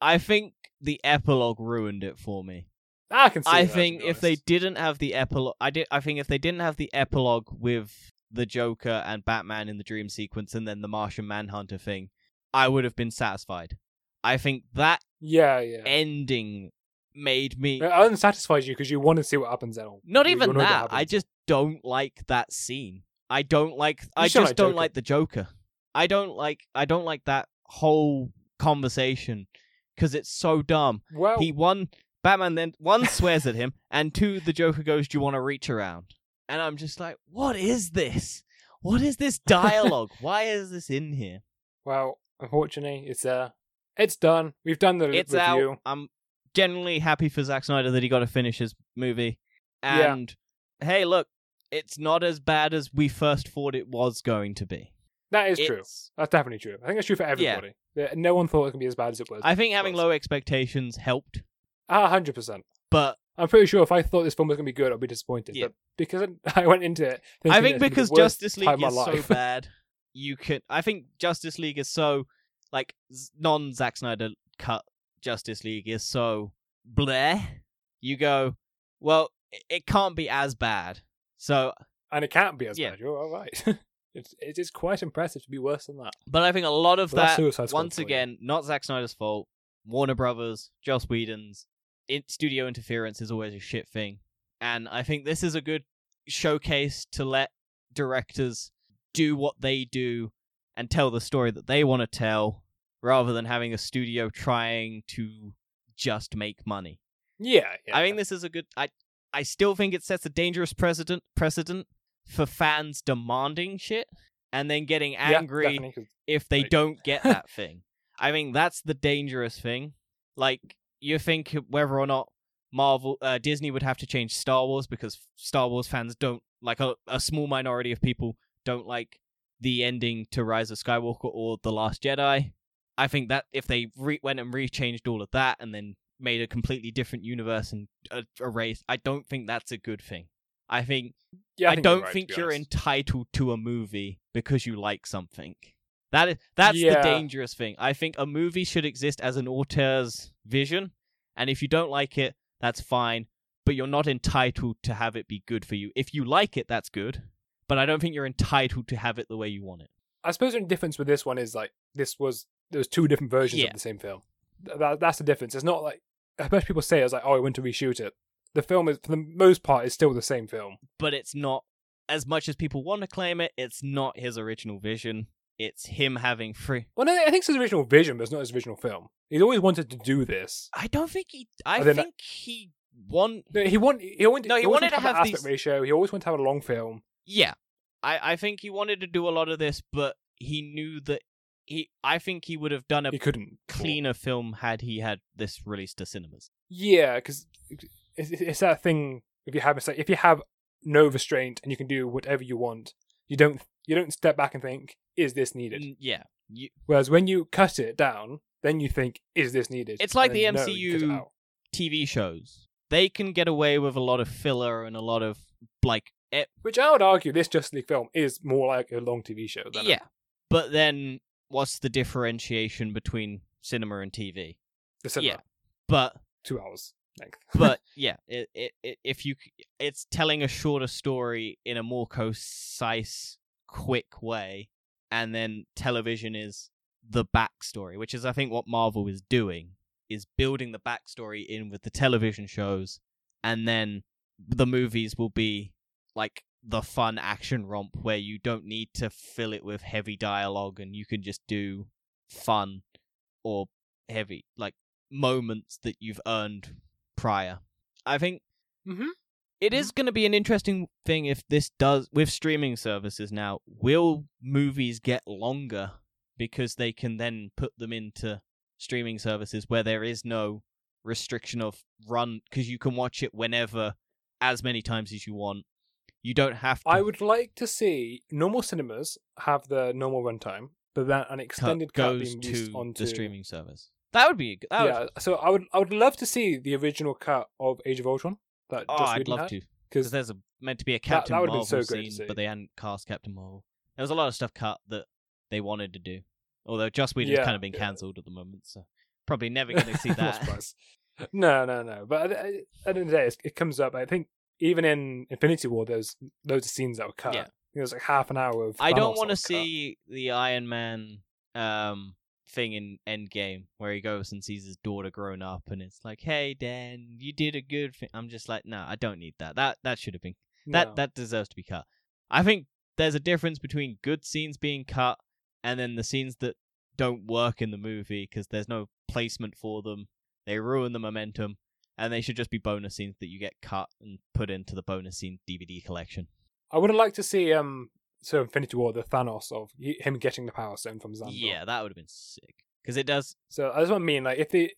I think the epilogue ruined it for me. I can see. I that, think if they didn't have the epilogue, I did. I think if they didn't have the epilogue with the Joker and Batman in the dream sequence, and then the Martian Manhunter thing, I would have been satisfied. I think that yeah, yeah, ending made me it unsatisfies you because you want to see what happens at all. not you even that. I just don't like that scene. I don't like. I just don't Joker. like the Joker. I don't like. I don't like that whole conversation because it's so dumb. well, He one Batman then one swears at him, and two the Joker goes, "Do you want to reach around?" And I'm just like, "What is this? What is this dialogue? Why is this in here?" well, unfortunately, it's uh, it's done. We've done the It's review. out. I'm generally happy for Zack Snyder that he got to finish his movie. Yeah. And hey, look, it's not as bad as we first thought it was going to be. That is true. That's definitely true. I think it's true for everybody. Yeah, No one thought it could be as bad as it was. I think having low expectations helped, Ah, hundred percent. but I'm pretty sure if I thought this film was going to be good, I'd be disappointed. Yeah. But because I went into it, I think it's because Justice League is so bad, you can. I think Justice League is so like non Zack Snyder cut. Justice League is so bleh. You go, well, it can't be as bad. So, and it can't be as Yeah. bad. You're all right. it's it is quite impressive to be worse than that. but I think a lot of that's that once for you. again, not Zack Snyder's fault. Warner Brothers, Joss Whedon's in- studio interference is always a shit thing, and I think this is a good showcase to let directors do what they do and tell the story that they want to tell, rather than having a studio trying to just make money. Yeah, yeah. I think this is a good. I I still think it sets a dangerous precedent precedent for fans demanding shit and then getting angry 'cause- if they Right. don't get that thing. I mean, that's the dangerous thing. Like, you think whether or not Marvel, uh, Disney would have to change Star Wars because Star Wars fans don't like a, a small minority of people don't like the ending to Rise of Skywalker or The Last Jedi. I think that if they re- went and rechanged all of that and then made a completely different universe and a, a race, I don't think that's a good thing. I think yeah, I, think you're don't right, think you're honest. entitled to a movie because you like something. That is that's the dangerous thing. I think a movie should exist as an auteur's vision, and if you don't like it, that's fine. But you're not entitled to have it be good for you. If you like it, that's good. But I don't think you're entitled to have it the way you want it. I suppose the difference with this one is like this was there was two different versions Yeah. of the same film. That, that's the difference. It's not like especially people say it's like oh I went to reshoot it. The film is for the most part is still the same film. But it's not as much as people want to claim it. It's not his original vision. It's him having free. Well, no, I think it's his original vision, but it's not his original film. He's always wanted to do this. I don't think he. I think he won. No, He want he wanted No, he always wanted to an have aspect these- ratio. He always wanted to have a long film. Yeah, I I think he wanted to do a lot of this, but he knew that he. I think he would have done a He couldn't cleaner film had he had this released to cinemas. Yeah, because it's, it's that thing. If you have if you have no restraint and you can do whatever you want, you don't you don't step back and think, is this needed? Yeah, you, Whereas when you cut it down, then you think, is this needed? It's like the then, no, it MCU. TV shows. They can get away with a lot of filler and a lot of like eh, Which I would argue this Justice League film is more like a long TV show than a- yeah. But then, what's the differentiation between cinema and TV? the cinema. Yeah. But two hours length. but yeah, it, it, it, if you, it's telling a shorter story in a more concise, quick way, and then television is the backstory, which is I think what Marvel is doing is building the backstory in with the television shows, and then the movies will be like the fun action romp where you don't need to fill it with heavy dialogue and you can just do fun or heavy like moments that you've earned prior. I think Mhm. it is going to be an interesting thing if this does with streaming services now. Will movies get longer because they can then put them into streaming services where there is no restriction of run because you can watch it whenever as many times as you want. You don't have to I would like to see normal cinemas have the normal runtime, but then an extended cut goes being to onto the streaming service. That would be a good. Would, yeah, so I would I would love to see the original cut of Age of Ultron that oh, Joss I'd Whedon love had, to. because there's a meant to be a Captain that been Marvel so scene, but they hadn't cast Captain Marvel. There was a lot of stuff cut that they wanted to do, although Joss Whedon's Yeah, kind of been yeah. cancelled at the moment, so probably never going to see that. no, no, no. But at, at the end of the day, it's, it comes up. I think even in Infinity War, there's loads of scenes that were cut. Yeah. There's like half an hour of. I Thanos don't want to see the Iron Man um thing in Endgame where he goes and sees his daughter grown up, and it's like, "Hey, Dan, you did a good thing." I'm just like, no, I don't need that. That that should have been that No. that deserves to be cut. I think there's a difference between good scenes being cut and then the scenes that don't work in the movie because there's no placement for them. They ruin the momentum, and they should just be bonus scenes that you get cut and put into the bonus scene DVD collection. I would have liked to see um so Infinity War the Thanos of him getting the Power Stone from Xandar. Yeah, that would have been sick because it does. So that's what I mean. Like if they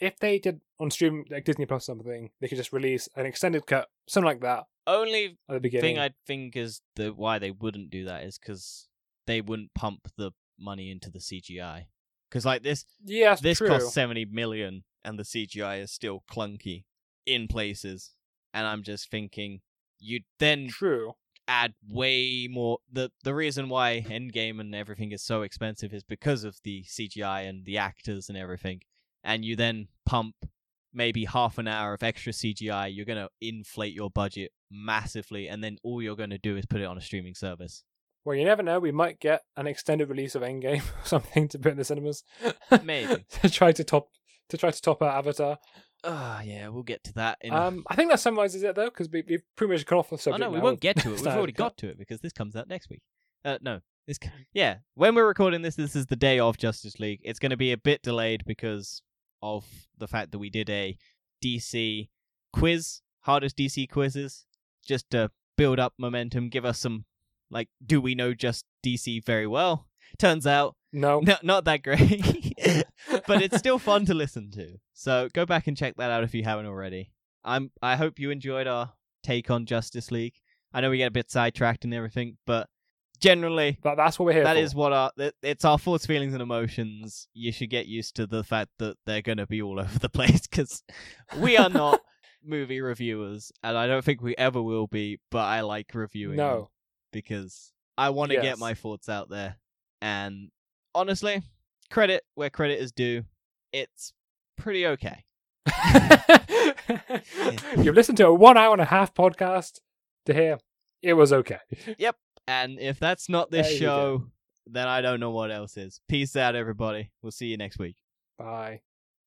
if they did on stream like Disney Plus something, they could just release an extended cut, something like that Only at the beginning. thing I think is the why they wouldn't do that is because they wouldn't pump the money into the CGI. Because like this, yeah, this true. cost seventy million, and the CGI is still clunky in places. And I'm just thinking, you'd then True. add way more. the The reason why Endgame and everything is so expensive is because of the CGI and the actors and everything. And you then pump maybe half an hour of extra CGI. You're gonna inflate your budget massively, and then all you're gonna do is put it on a streaming service. Well, you never know. We might get an extended release of Endgame or something to put in the cinemas. Maybe. to try to top to try to top our Avatar. Ah, yeah, we'll get to that. In... Um, I think that summarizes it though, because we, we've pretty much gone off the subject. oh no, we now won't get to it. We've already got to it because this comes out next week. Uh, no, this. Yeah, when we're recording this, this is the day of Justice League. It's going to be a bit delayed because of the fact that we did a DC quiz, hardest DC quizzes, just to build up momentum, give us some like, do we know just DC very well? Turns out, No, no, not that great, but it's still fun to listen to. So go back and check that out if you haven't already. I'm. I hope you enjoyed our take on Justice League. I know we get a bit sidetracked and everything, but generally, that, that's what we're here that for. is what our it's our thoughts, feelings, and emotions. You should get used to the fact that they're gonna be all over the place because we are not movie reviewers, and I don't think we ever will be. But I like reviewing no. because I want to Yes. get my thoughts out there. And honestly, credit where credit is due. It's pretty okay. You've listened to a one hour and a half podcast to hear it was okay. Yep. And if that's not this There show, then I don't know what else is. Peace out, everybody. We'll see you next week. Bye.